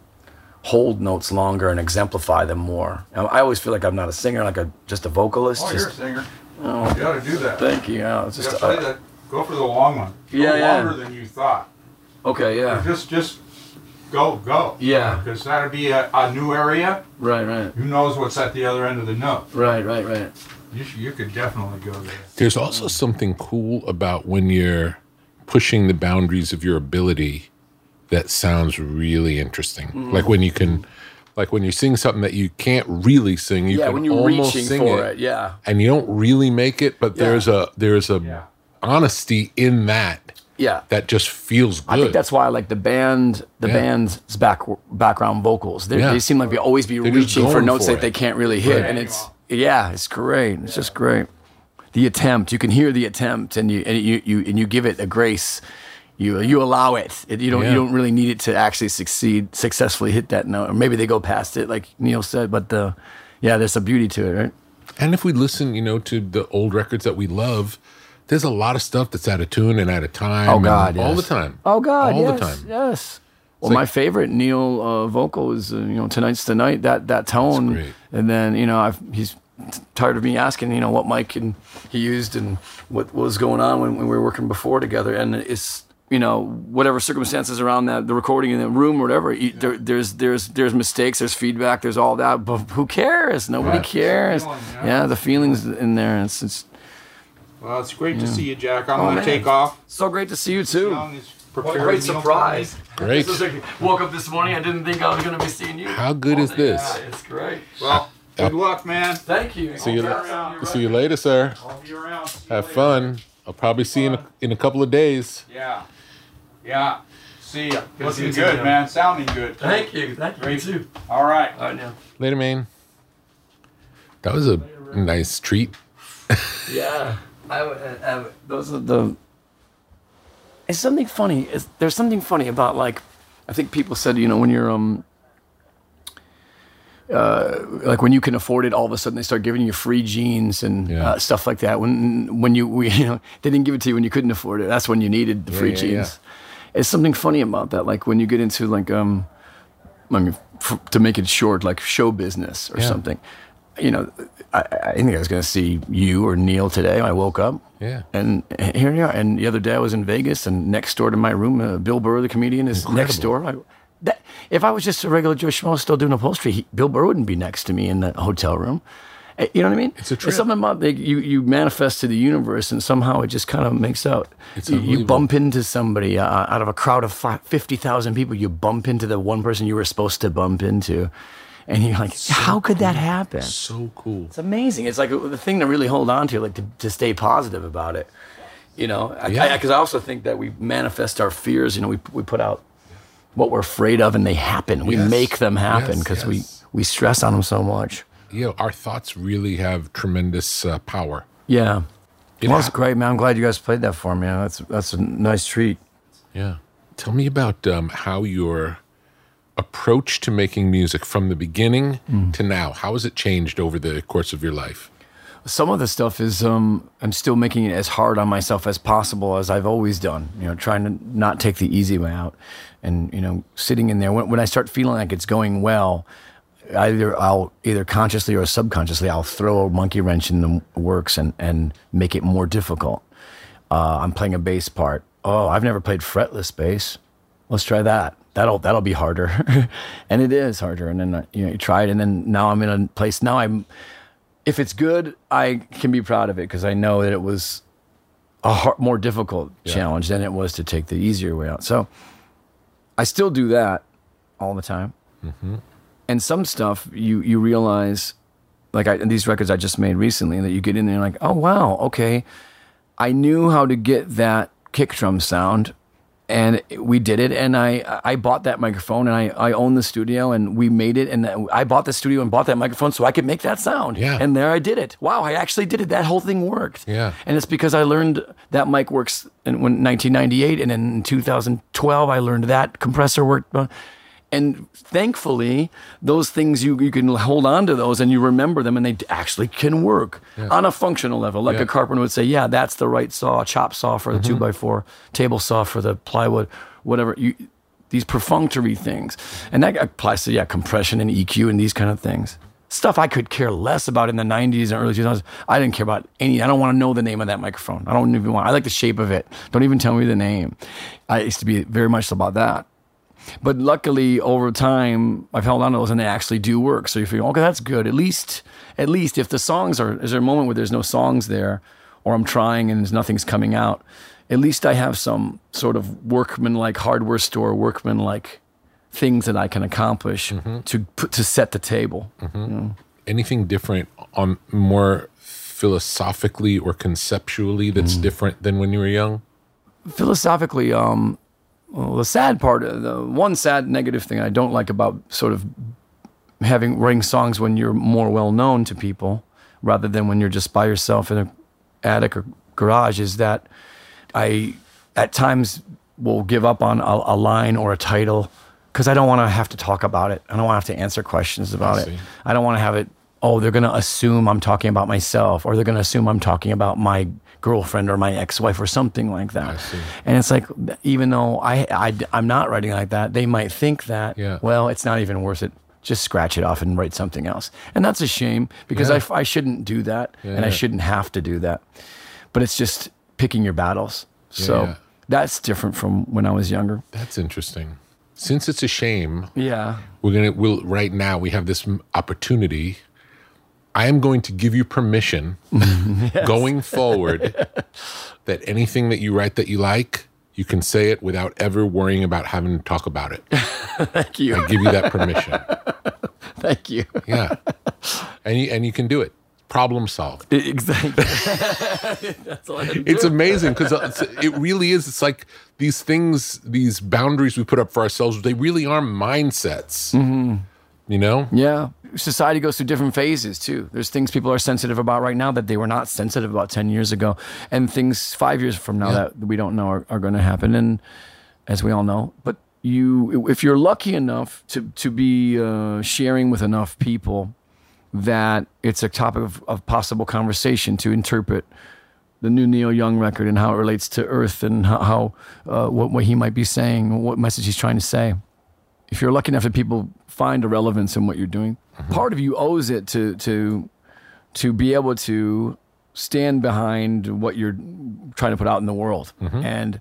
hold notes longer and exemplify them more. I always feel like I'm not a singer, like a just a vocalist. Oh, you're a singer. oh, You got to do that. thank you. Yeah, it's just gotta uh, that. Go for the long one. Go Yeah, yeah. longer than you thought. okay. Yeah, Just, just go, go. Yeah. Because that'll be a, a new area. right, right, Who knows what's at the other end of the note? right, right, right. You, sh- you could definitely go there. There's also something cool about when you're pushing the boundaries of your ability that sounds really interesting. Mm-hmm. Like when you can, like when you sing something that you can't really sing, you yeah, can when you're almost reaching sing for it, it, yeah, and you don't really make it, but Yeah. there's a there's a Yeah. honesty in that yeah. that just feels good. I think that's why I like the band, the Yeah. band's back background vocals. They, Yeah. they seem like they always be They're reaching for notes for that they can't really hit, Right. and it's yeah, it's great. It's just great. The attempt, you can hear the attempt, and you and you, you and you give it a grace. You you allow it. it you don't Yeah. you don't really need it to actually succeed successfully hit that note, or maybe they go past it, like Neil said. But the yeah, there's a beauty to it, right? And if we listen, you know, to the old records that we love, there's a lot of stuff that's out of tune and out of time. Oh God, all the time. Oh God, all yes, the time. yes. Well, like- my favorite Neil uh, vocal is uh, you know tonight's the night that that tone, and then you know I've, he's tired of me asking you know what mic and he used and what was going on when, when we were working before together, and it's you know whatever circumstances around that the recording in the room or whatever you, there, there's there's there's mistakes there's feedback there's all that but who cares nobody Right. cares Feeling, yeah. yeah the feelings in there it's, it's Well, it's great to see you, Jack. I'm Oh, going man. to take off. so great to see you too Young is what a great meals for me. surprise Great. This is like, woke up this morning. I didn't think I was going to be seeing you. How good is this? Yeah, it's great. Well, good luck, man. Thank you. See you, I'll be la- around. see you later, sir. I'll be around. See Have later. fun. I'll probably see you in a, in a couple of days. Yeah. Yeah. See ya. Good Looking you good, too, man. Sounding good. Thank you. Thank you. Great. You too. All right. All right, now. Later, man. That was a nice treat. Yeah. I, would- I, those are the. It's something funny. It's, there's something funny about like, I think people said you know when you're um. Uh, like when you can afford it, all of a sudden they start giving you free jeans and Yeah. uh, stuff like that. When when you we, you know they didn't give it to you when you couldn't afford it. That's when you needed the free yeah, jeans. It's something funny about that. Like when you get into like um, I mean, f- to make it short, like show business or Yeah. something. You know, I, I think I was going to see you or Neil today. I woke up. Yeah. And here you are. And the other day I was in Vegas, and next door to my room, uh, Bill Burr, the comedian, is next door. I, that, if I was just a regular Joe Schmo still doing upholstery, he, Bill Burr wouldn't be next to me in the hotel room. Eh, You know what I mean? It's a trip. It's something about like, you you manifest to the universe, and somehow it just kind of makes out. It's you, you bump into somebody uh, out of a crowd of fifty thousand people. You bump into the one person you were supposed to bump into, and you're like, how could that happen? So cool. It's amazing. It's like the thing to really hold on to, like to, to stay positive about it. You know, because Yeah. I, 'cause I also think that we manifest our fears. You know, we we put out what we're afraid of, and they happen. We Yes. make them happen Yes, because yes. we we stress on them so much. You know, our thoughts really have tremendous uh, power. Yeah. It well, hap- great, man. I'm glad you guys played that for me. That's that's a nice treat. Yeah. Tell me about um, how your approach to making music from the beginning Mm. to now. How has it changed over the course of your life? some of the stuff is um, I'm still making it as hard on myself as possible as I've always done. You know, trying to not take the easy way out, and you know, sitting in there when, when I start feeling like it's going well, either I'll either consciously or subconsciously I'll throw a monkey wrench in the works and and make it more difficult. Uh, I'm playing a bass part. Oh, I've never played fretless bass. Let's try that. That'll that'll be harder, and it is harder. And then uh, you know you try it, and then now I'm in a place. Now I'm if it's good, I can be proud of it because I know that it was a hard, more difficult challenge than it was to take the easier way out. So I still do that all the time. And some stuff you you realize, like I, these records I just made recently, that you get in there and like, oh wow, okay, I knew how to get that kick drum sound, and we did it. And I I bought that microphone, and I I own the studio, and we made it. And I bought the studio and bought that microphone so I could make that sound. Yeah. And there I did it. Wow, I actually did it. That whole thing worked. Yeah. And it's because I learned that mic works in when 1998, and in 2012 I learned that compressor worked. And thankfully, those things you you can hold on to those and you remember them, and they actually can work on a functional level. Like Yeah. a carpenter would say, "Yeah, that's the right saw, chop saw for the mm-hmm. two by four, table saw for the plywood, whatever." You these perfunctory things, and that applies to yeah, compression and EQ and these kind of things. Stuff I could care less about in the 90s and early 2000s. I didn't care about any. I don't want to know the name of that microphone. I don't even want. I like the shape of it. Don't even tell me the name. I used to be very much about that. But luckily, over time, I've held on to those, and they actually do work. So you feel, okay, that's good. At least, at least, if the songs are, is there a moment where there's no songs there, or I'm trying and there's nothing's coming out? At least I have some sort of workman-like hardware store, workman-like things that I can accomplish to put to set the table. Anything different on more philosophically or conceptually that's Mm. different than when you were young? philosophically, um, well, the sad part, uh, the one sad negative thing I don't like about sort of having writing songs when you're more well known to people rather than when you're just by yourself in a attic or garage is that I at times will give up on a, a line or a title because I don't want to have to talk about it. I don't want to have to answer questions about it. I don't want to have it. Oh, they're going to assume I'm talking about myself, or they're going to assume I'm talking about my girlfriend or my ex-wife or something like that. And it's like, even though I, I am not writing like that, they might think that. Yeah. Well, it's not even worth it. Just scratch it off and write something else. And that's a shame because Yeah. I I shouldn't do that, and I shouldn't have to do that. But it's just picking your battles. So yeah. that's different from when I was younger. That's interesting. Since it's a shame, Yeah. we're gonna we'll right now we have this opportunity i am going to give you permission going forward that anything that you write that you like you can say it without ever worrying about having to talk about it. Thank you. i give you that permission. Thank you. yeah. And you and you can do it. Problem solved. Exactly. that's all I had to it's amazing because uh, it really is. It's like these things these boundaries we put up for ourselves they really are mindsets. Mm-hmm. You know? Yeah. Society goes through different phases too. There's things people are sensitive about right now that they were not sensitive about 10 years ago, and things five years from now Yeah. that we don't know are, are going to happen. And as we all know, but you, if you're lucky enough to, to be uh, sharing with enough people that it's a topic of, of possible conversation to interpret the new Neil Young record and how it relates to Earth and how, how uh, what, what he might be saying, what message he's trying to say. If you're lucky enough that people find a relevance in what you're doing, part of you owes it to to to be able to stand behind what you're trying to put out in the world. And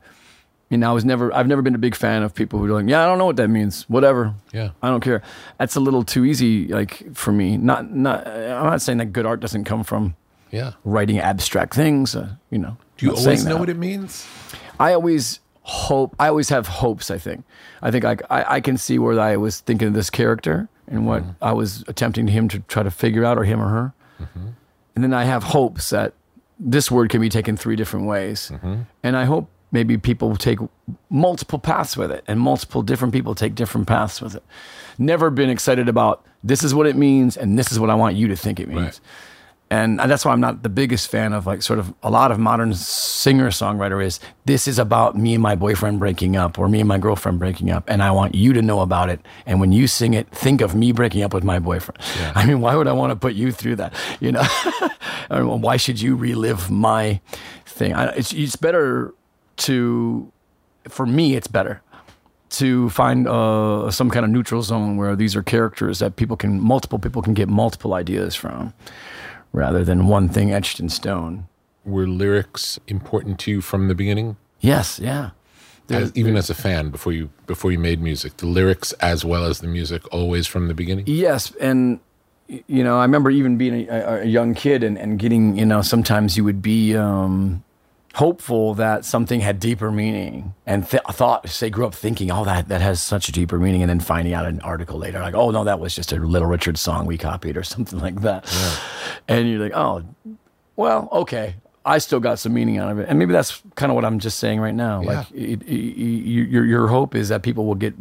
you know, I was never I've never been a big fan of people who are like, yeah, I don't know what that means. Whatever. Yeah. I don't care. That's a little too easy, like for me. Not not. I'm not saying that good art doesn't come from Yeah. writing abstract things. Uh, you know, Do you always know what it means? I always hope. I always have hopes. I think. I think I, I, I can see where I was thinking of this character and what Mm-hmm. I was attempting him to try to figure out, or him or her. Mm-hmm. And then I have hopes that this word can be taken three different ways. Mm-hmm. And I hope maybe people will take multiple paths with it, and multiple different people take different paths with it. Never been excited about this is what it means, and this is what I want you to think it means. Right. And that's why I'm not the biggest fan of like sort of a lot of modern singer songwriter is this is about me and my boyfriend breaking up or me and my girlfriend breaking up and I want you to know about it. And when you sing it, think of me breaking up with my boyfriend. I mean, why would I want to put you through that? You know, I mean, why should you relive my thing? I, it's, it's better to, for me, it's better to find uh, some kind of neutral zone where these are characters that people can multiple people can get multiple ideas from rather than one thing etched in stone Were lyrics important to you from the beginning? yes yeah As, even as a fan before you before you made music, the lyrics as well as the music always from the beginning? yes and you know i remember even being a, a young kid and, and getting you know sometimes you would be um, hopeful that something had deeper meaning and th- thought say grew up thinking oh that that has such a deeper meaning and then finding out an article later like oh no that was just a little richard song we copied or something like that. And you're like oh well okay. I still got some meaning out of it. And maybe that's kind of what i'm just saying right now. Like it, it, it, your, your hope is that people will get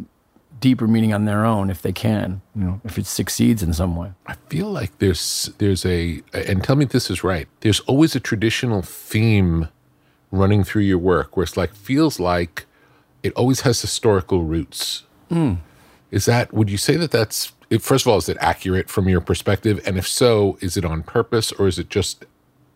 deeper meaning on their own if they can you know if it succeeds in some way. I feel like there's there's a and tell me if this is right. There's always a traditional theme running through your work where it's like feels like it always has historical roots. Hmm. Is that would you say that that's it- first of all is it accurate from your perspective and if so is it on purpose or is it just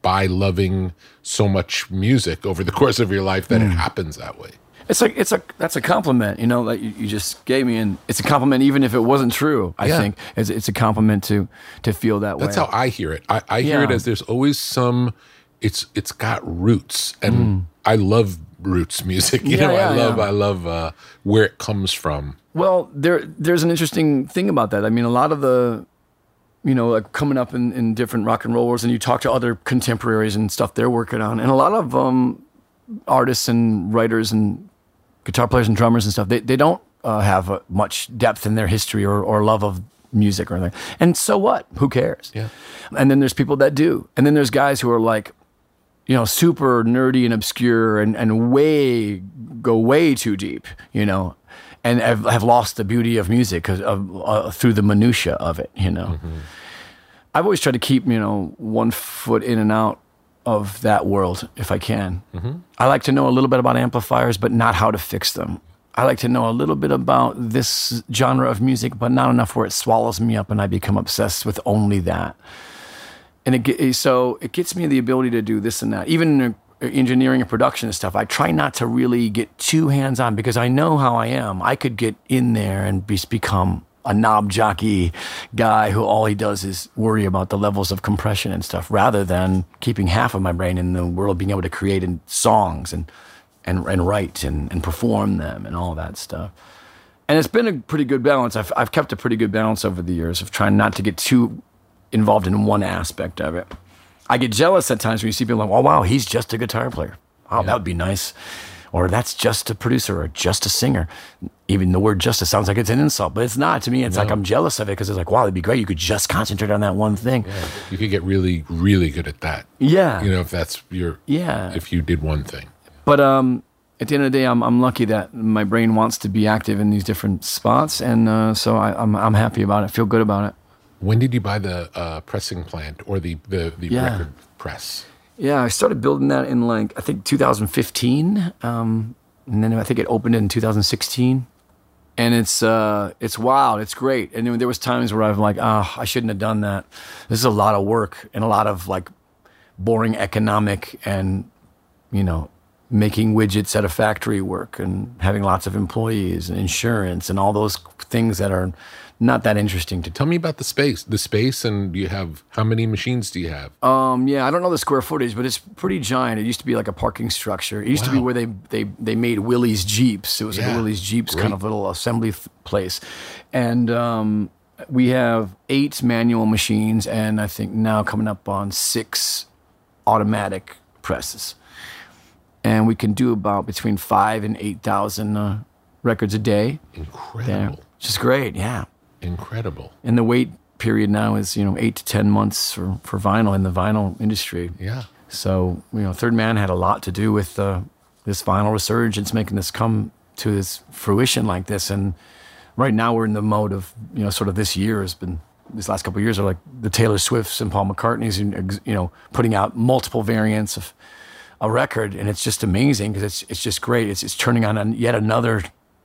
by loving so much music over the course of your life that it hmm. happens that way? It's like it's a that's a compliment, you know, that you, you just gave me, and it's a compliment even if it wasn't true. I Yeah. think it's, it's a compliment to to feel that That's way. That's how I hear it. I, I hear it as there's always some. It's it's got roots, and I love roots music. You Mm. Yeah, know, yeah, I love yeah. I love uh, where it comes from. Well, there there's an interesting thing about that. I mean, a lot of the you know, like coming up in, in different rock and rollers and you talk to other contemporaries and stuff they're working on. And a lot of um, artists and writers and guitar players and drummers and stuff, they, they don't uh, have uh, much depth in their history or, or love of music or anything. And so what? Who cares? Yeah. And then there's people that do. And then there's guys who are like, you know, super nerdy and obscure and, and way, go way too deep, you know, and have, have lost the beauty of music 'cause of, uh, through the minutia of it, you know. I've always tried to keep, you know, one foot in and out of that world if I can. I like to know a little bit about amplifiers, but not how to fix them. I like to know a little bit about this genre of music, but not enough where it swallows me up and I become obsessed with only that. And it, so it gets me the ability to do this and that. Even in engineering and production and stuff, I try not to really get too hands on because I know how I am. I could get in there and be, become a knob jockey guy who all he does is worry about the levels of compression and stuff rather than keeping half of my brain in the world being able to create in songs and, and, and write and, and perform them and all that stuff and it's been a pretty good balance. I've, I've kept a pretty good balance over the years of trying not to get too involved in one aspect of it. I get jealous at times when you see people like, oh, wow, he's just a guitar player. Oh, that would be nice. Or that's just a producer or just a singer. Even the word just, it sounds like it's an insult, but it's not. To me, it's like I'm jealous of it because it's like, wow, it'd be great. You could just concentrate on that one thing. You could get really really good at that. Yeah. You know, if that's your Yeah. if you did one thing. But um, at the end of the day, I'm, I'm lucky that my brain wants to be active in these different spots. And uh, so I, I'm, I'm happy about it, feel good about it. When did you buy the uh, pressing plant or the the, the Yeah. record press? Yeah, I started building that in like I think 2015, um, and then I think it opened in 2016. And it's uh, it's wild. It's great. And then there was times where I'm like, oh, I shouldn't have done that. This is a lot of work and a lot of like boring economic and you know making widgets at a factory work and having lots of employees and insurance and all those things that are not that interesting to Tell me about the space. The space, and you have how many machines do you have? Um, yeah, I don't know the square footage, but it's pretty giant. It used to be like a parking structure. It used to be where they they they made Willys Jeeps. It was like Yeah, a Willys Jeeps kind of little assembly f- place, and um, we have eight manual machines, and I think now coming up on six automatic presses, and we can do about between five and eight thousand uh, records a day. There, Incredible, which is great. Yeah, incredible. and the wait period now is you know eight to ten months for for vinyl in the vinyl industry. Yeah. So you know, Third Man had a lot to do with uh, this vinyl resurgence, making this come to this fruition like this. And right now, we're in the mode of you know, sort of this year has been these last couple of years are like the Taylor Swifts and Paul McCartney's, and you know, putting out multiple variants of a record, and it's just amazing because it's it's just great. It's it's turning on yet another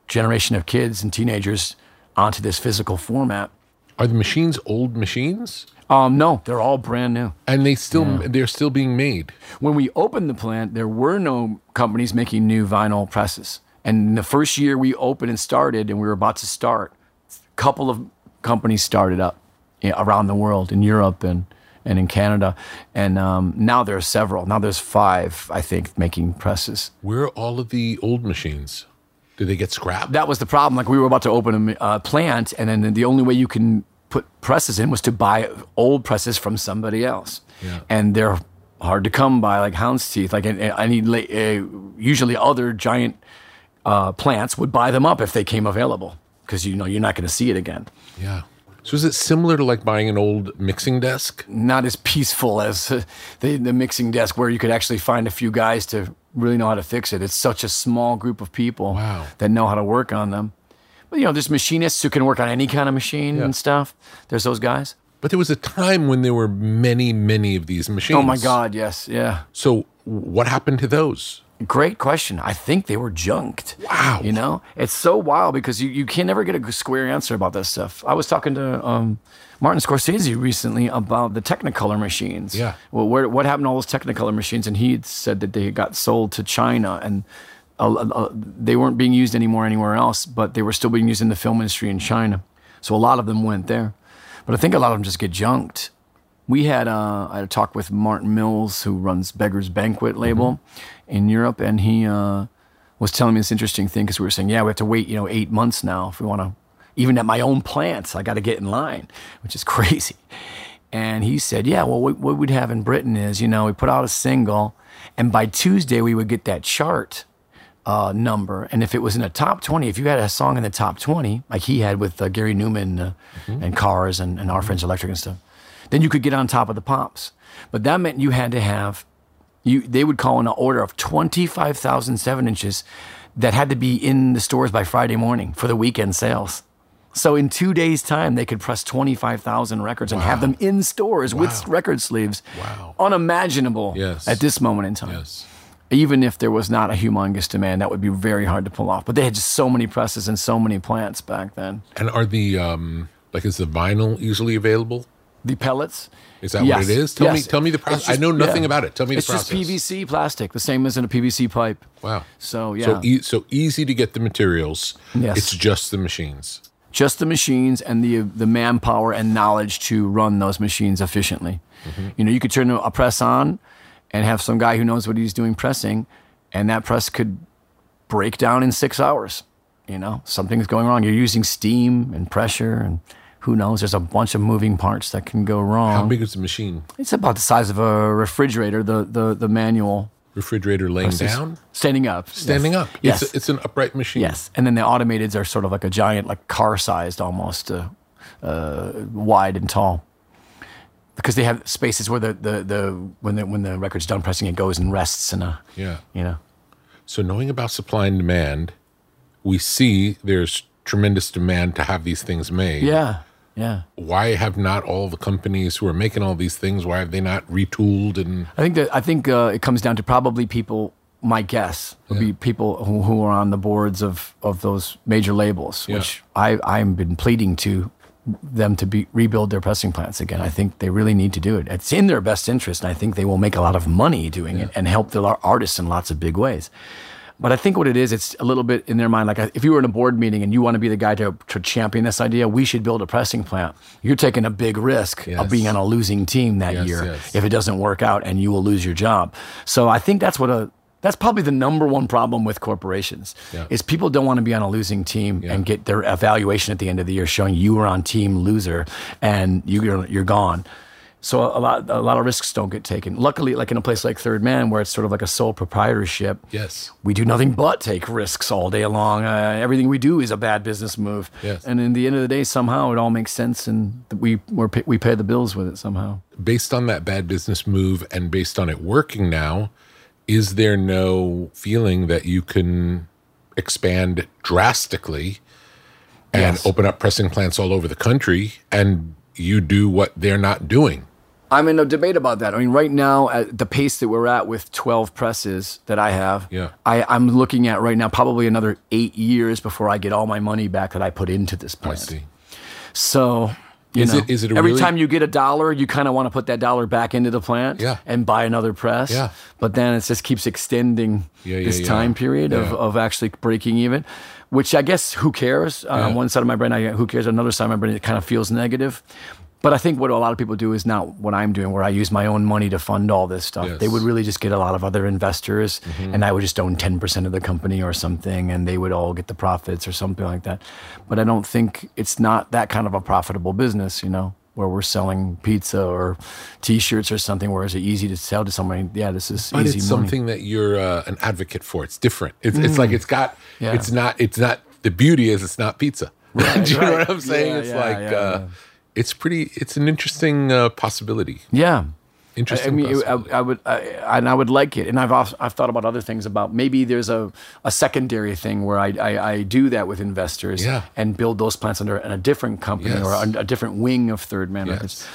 generation of kids and teenagers onto this physical format. Are the machines old machines? Um, no, they're all brand new. And they still they're still being made. when we opened the plant, there were no companies making new vinyl presses. And the first year we opened and started, and we were about to start, a couple of companies started up around the world, in Europe and, and in Canada. And um, now there are several. Now there's five, I think, making presses. Where are all of the old machines? Do they get scrapped? That was the problem. Like we were about to open a uh, plant, and then the only way you can put presses in was to buy old presses from somebody else. Yeah. And they're hard to come by, like hound's teeth. Like I need uh, usually other giant uh, plants would buy them up if they came available because you know you're not going to see it again. yeah. So is it similar to like buying an old mixing desk? Not as peaceful as the the mixing desk where you could actually find a few guys to really know how to fix it. It's such a small group of people Wow. that know how to work on them. But you know, there's machinists who can work on any kind of machine Yeah. and stuff. There's those guys. But there was a time when there were many, many of these machines. Oh my God, yes, yeah. So what happened to those? Great question. I think they were junked. Wow. You know, it's so wild because you, you can never get a square answer about this stuff. I was talking to um, Martin Scorsese recently about the Technicolor machines. Yeah. Well, where, what happened to all those Technicolor machines? And he said that they got sold to China and uh, uh, they weren't being used anymore anywhere else, but they were still being used in the film industry in China. So a lot of them went there. But I think a lot of them just get junked. We had uh, I had a talk with Martin Mills, who runs Beggars Banquet label in Europe, and he uh, was telling me this interesting thing because we were saying, yeah, we have to wait, you know, eight months now if we want to. Even at my own plants, I got to get in line, which is crazy. And he said, yeah, well, what, what we'd have in Britain is, you know, we put out a single, and by Tuesday we would get that chart uh, number. And if it was in the top 20, if you had a song in the top 20, like he had with uh, Gary Numan uh, and Cars and, and Are Friends Electric and stuff, then you could get on top of the pops. But that meant you had to have, you they would call in an order of 25,000 seven inches that had to be in the stores by Friday morning for the weekend sales. So in two days' time, they could press 25,000 records and have them in stores with record sleeves. Wow. Unimaginable Yes. at this moment in time Yes. even if there was not a humongous demand, that would be very hard to pull off. But they had just so many presses and so many plants back then. And are the um like is the vinyl easily available? The pellets. Is that Yes. what it is? Tell me tell me the process. I know nothing yeah. about it. Tell me It's the process. It's just PVC plastic, the same as in a PVC pipe. Wow. So yeah, So e- so easy to get the materials. Yes. It's just the machines. just the machines and the the manpower and knowledge to run those machines efficiently. Mm-hmm. You know, you could turn a press on and have some guy who knows what he's doing pressing, and that press could break down in six hours. You know, something's going wrong. You're using steam and pressure, and who knows? There's a bunch of moving parts that can go wrong. How big is the machine? It's about the size of a refrigerator. The the the manual Refrigerator laying down? standing up. Standing Yes. up. Yes. It's, it's an upright machine. Yes, and then the automateds are sort of like a giant, like car-sized almost, uh, uh, wide and tall, because they have spaces where the, the, the when the when the record's done pressing, it goes and rests in a Yeah. you know. So knowing about supply and demand, we see there's tremendous demand to have these things made. Yeah, Yeah. Why have not all the companies who are making all these things? Why have they not retooled and I think that I think uh, it comes down to probably people. My guess would be people who, who are on the boards of, of those major labels, Yeah. which I I've been pleading to them to be rebuild their pressing plants again. I think they really need to do it. It's in their best interest, and I think they will make a lot of money doing it and help their artists in lots of big ways. But I think what it is, it's a little bit in their mind. Like uh, if you were in a board meeting and you want to be the guy to, to champion this idea, we should build a pressing plant. You're taking a big risk Yes. of being on a losing team that Yes, year yes. if it doesn't work out, and you will lose your job. So I think that's what a that's probably the number one problem with corporations Yeah. is people don't want to be on a losing team and get their evaluation at the end of the year showing you were on team loser and you, you're you're gone. So a lot a lot of risks don't get taken. Luckily, like in a place like Third Man, where it's sort of like a sole proprietorship, yes? we do nothing but take risks all day long. Uh, everything we do is a bad business move. Yes. And in the end of the day, somehow it all makes sense, and we we pay the bills with it somehow. Based on that bad business move and based on it working now, is there no feeling that you can expand drastically and Yes. open up pressing plants all over the country and you do what they're not doing? I'm in a debate about that. I mean, right now, at the pace that we're at with 12 presses that I have, Yeah. I, I'm looking at right now probably another eight years before I get all my money back that I put into this I plant. see. So, you Is know, it- is it every really- time you get a dollar, you kind of want to put that dollar back into the plant Yeah. and buy another press. Yeah. But then it just keeps extending Yeah, yeah, this time period of, of actually breaking even, which I guess who cares? Um, On one side of my brain, I who cares? On another side of my brain, it kind of feels negative. But I think what a lot of people do is not what I'm doing, where I use my own money to fund all this stuff. Yes. They would really just get a lot of other investors, and I would just own 10% of the company or something, and they would all get the profits or something like that. But I don't think it's not that kind of a profitable business, you know, where we're selling pizza or T-shirts or something, where it's easy to sell to somebody. Yeah, this is But easy it's money. something that you're uh, an advocate for. It's different. It's, it's like it's got. Yeah. It's not. It's not. The beauty is it's not pizza. Do you know what I'm saying? Yeah, it's yeah, like uh. It's pretty. It's an interesting uh, possibility. Yeah. Interesting. I mean, it- I. I would, I, and I would like it. And I've also, I've thought about other things about maybe there's a, a secondary thing where I, I, I do that with investors Yeah. and build those plants under in a different company Yes. or a, different wing of Third Man Yes.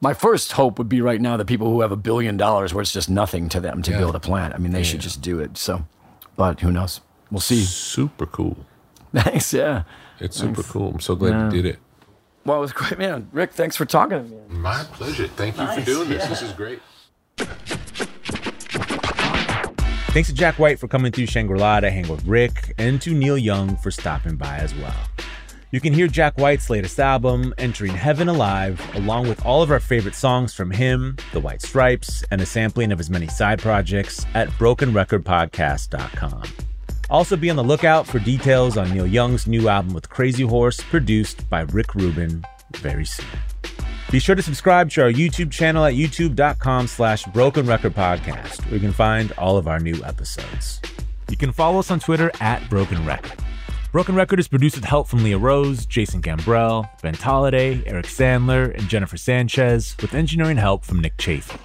My first hope would be right now the people who have a billion dollars where it's just nothing to them to Yeah. build a plant. I mean, they should just do it. So, but who knows? We'll see. super cool. Thanks. Yeah. It's super cool. I'm so glad you did it. Well, it was great, man. Rick, thanks for talking to me. My pleasure. Thank you for doing this. yeah. This is great. Thanks to Jack White for coming through Shangri La to hang with Rick, and to Neil Young for stopping by as well. You can hear Jack White's latest album, Entering Heaven Alive, along with all of our favorite songs from him, The White Stripes, and a sampling of his many side projects at BrokenRecordPodcast.com. Also, be on the lookout for details on Neil Young's new album with Crazy Horse, produced by Rick Rubin, very soon. Be sure to subscribe to our YouTube channel at youtube.com slash broken record podcast, where you can find all of our new episodes. You can follow us on Twitter at Broken Record. Broken Record is produced with help from Leah Rose, Jason Gambrell, Ben Tolliday, Eric Sandler, and Jennifer Sanchez, with engineering help from Nick Chafin.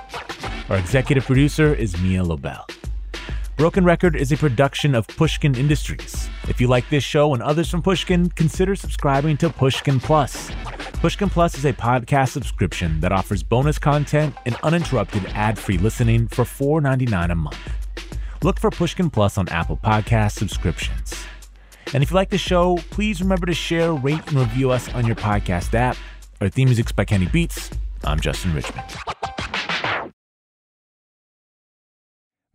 Our executive producer is Mia Lobel. Broken Record is a production of Pushkin Industries. If you like this show and others from Pushkin, consider subscribing to Pushkin Plus. Pushkin Plus is a podcast subscription that offers bonus content and uninterrupted ad-free listening for $4.99 a month. Look for Pushkin Plus on Apple Podcast subscriptions. And if you like the show, please remember to share, rate, and review us on your podcast app. Our theme music's by Kenny Beats. I'm Justin Richmond.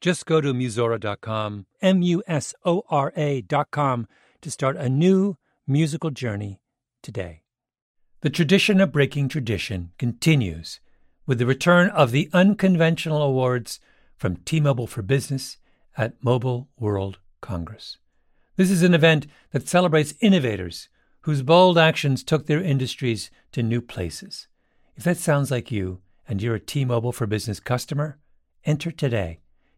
Just go to Musora.com, M U S O R A.com, to start a new musical journey today. The tradition of breaking tradition continues with the return of the unconventional awards from T Mobile for Business at Mobile World Congress. This is an event that celebrates innovators whose bold actions took their industries to new places. If that sounds like you and you're a T Mobile for Business customer, enter today.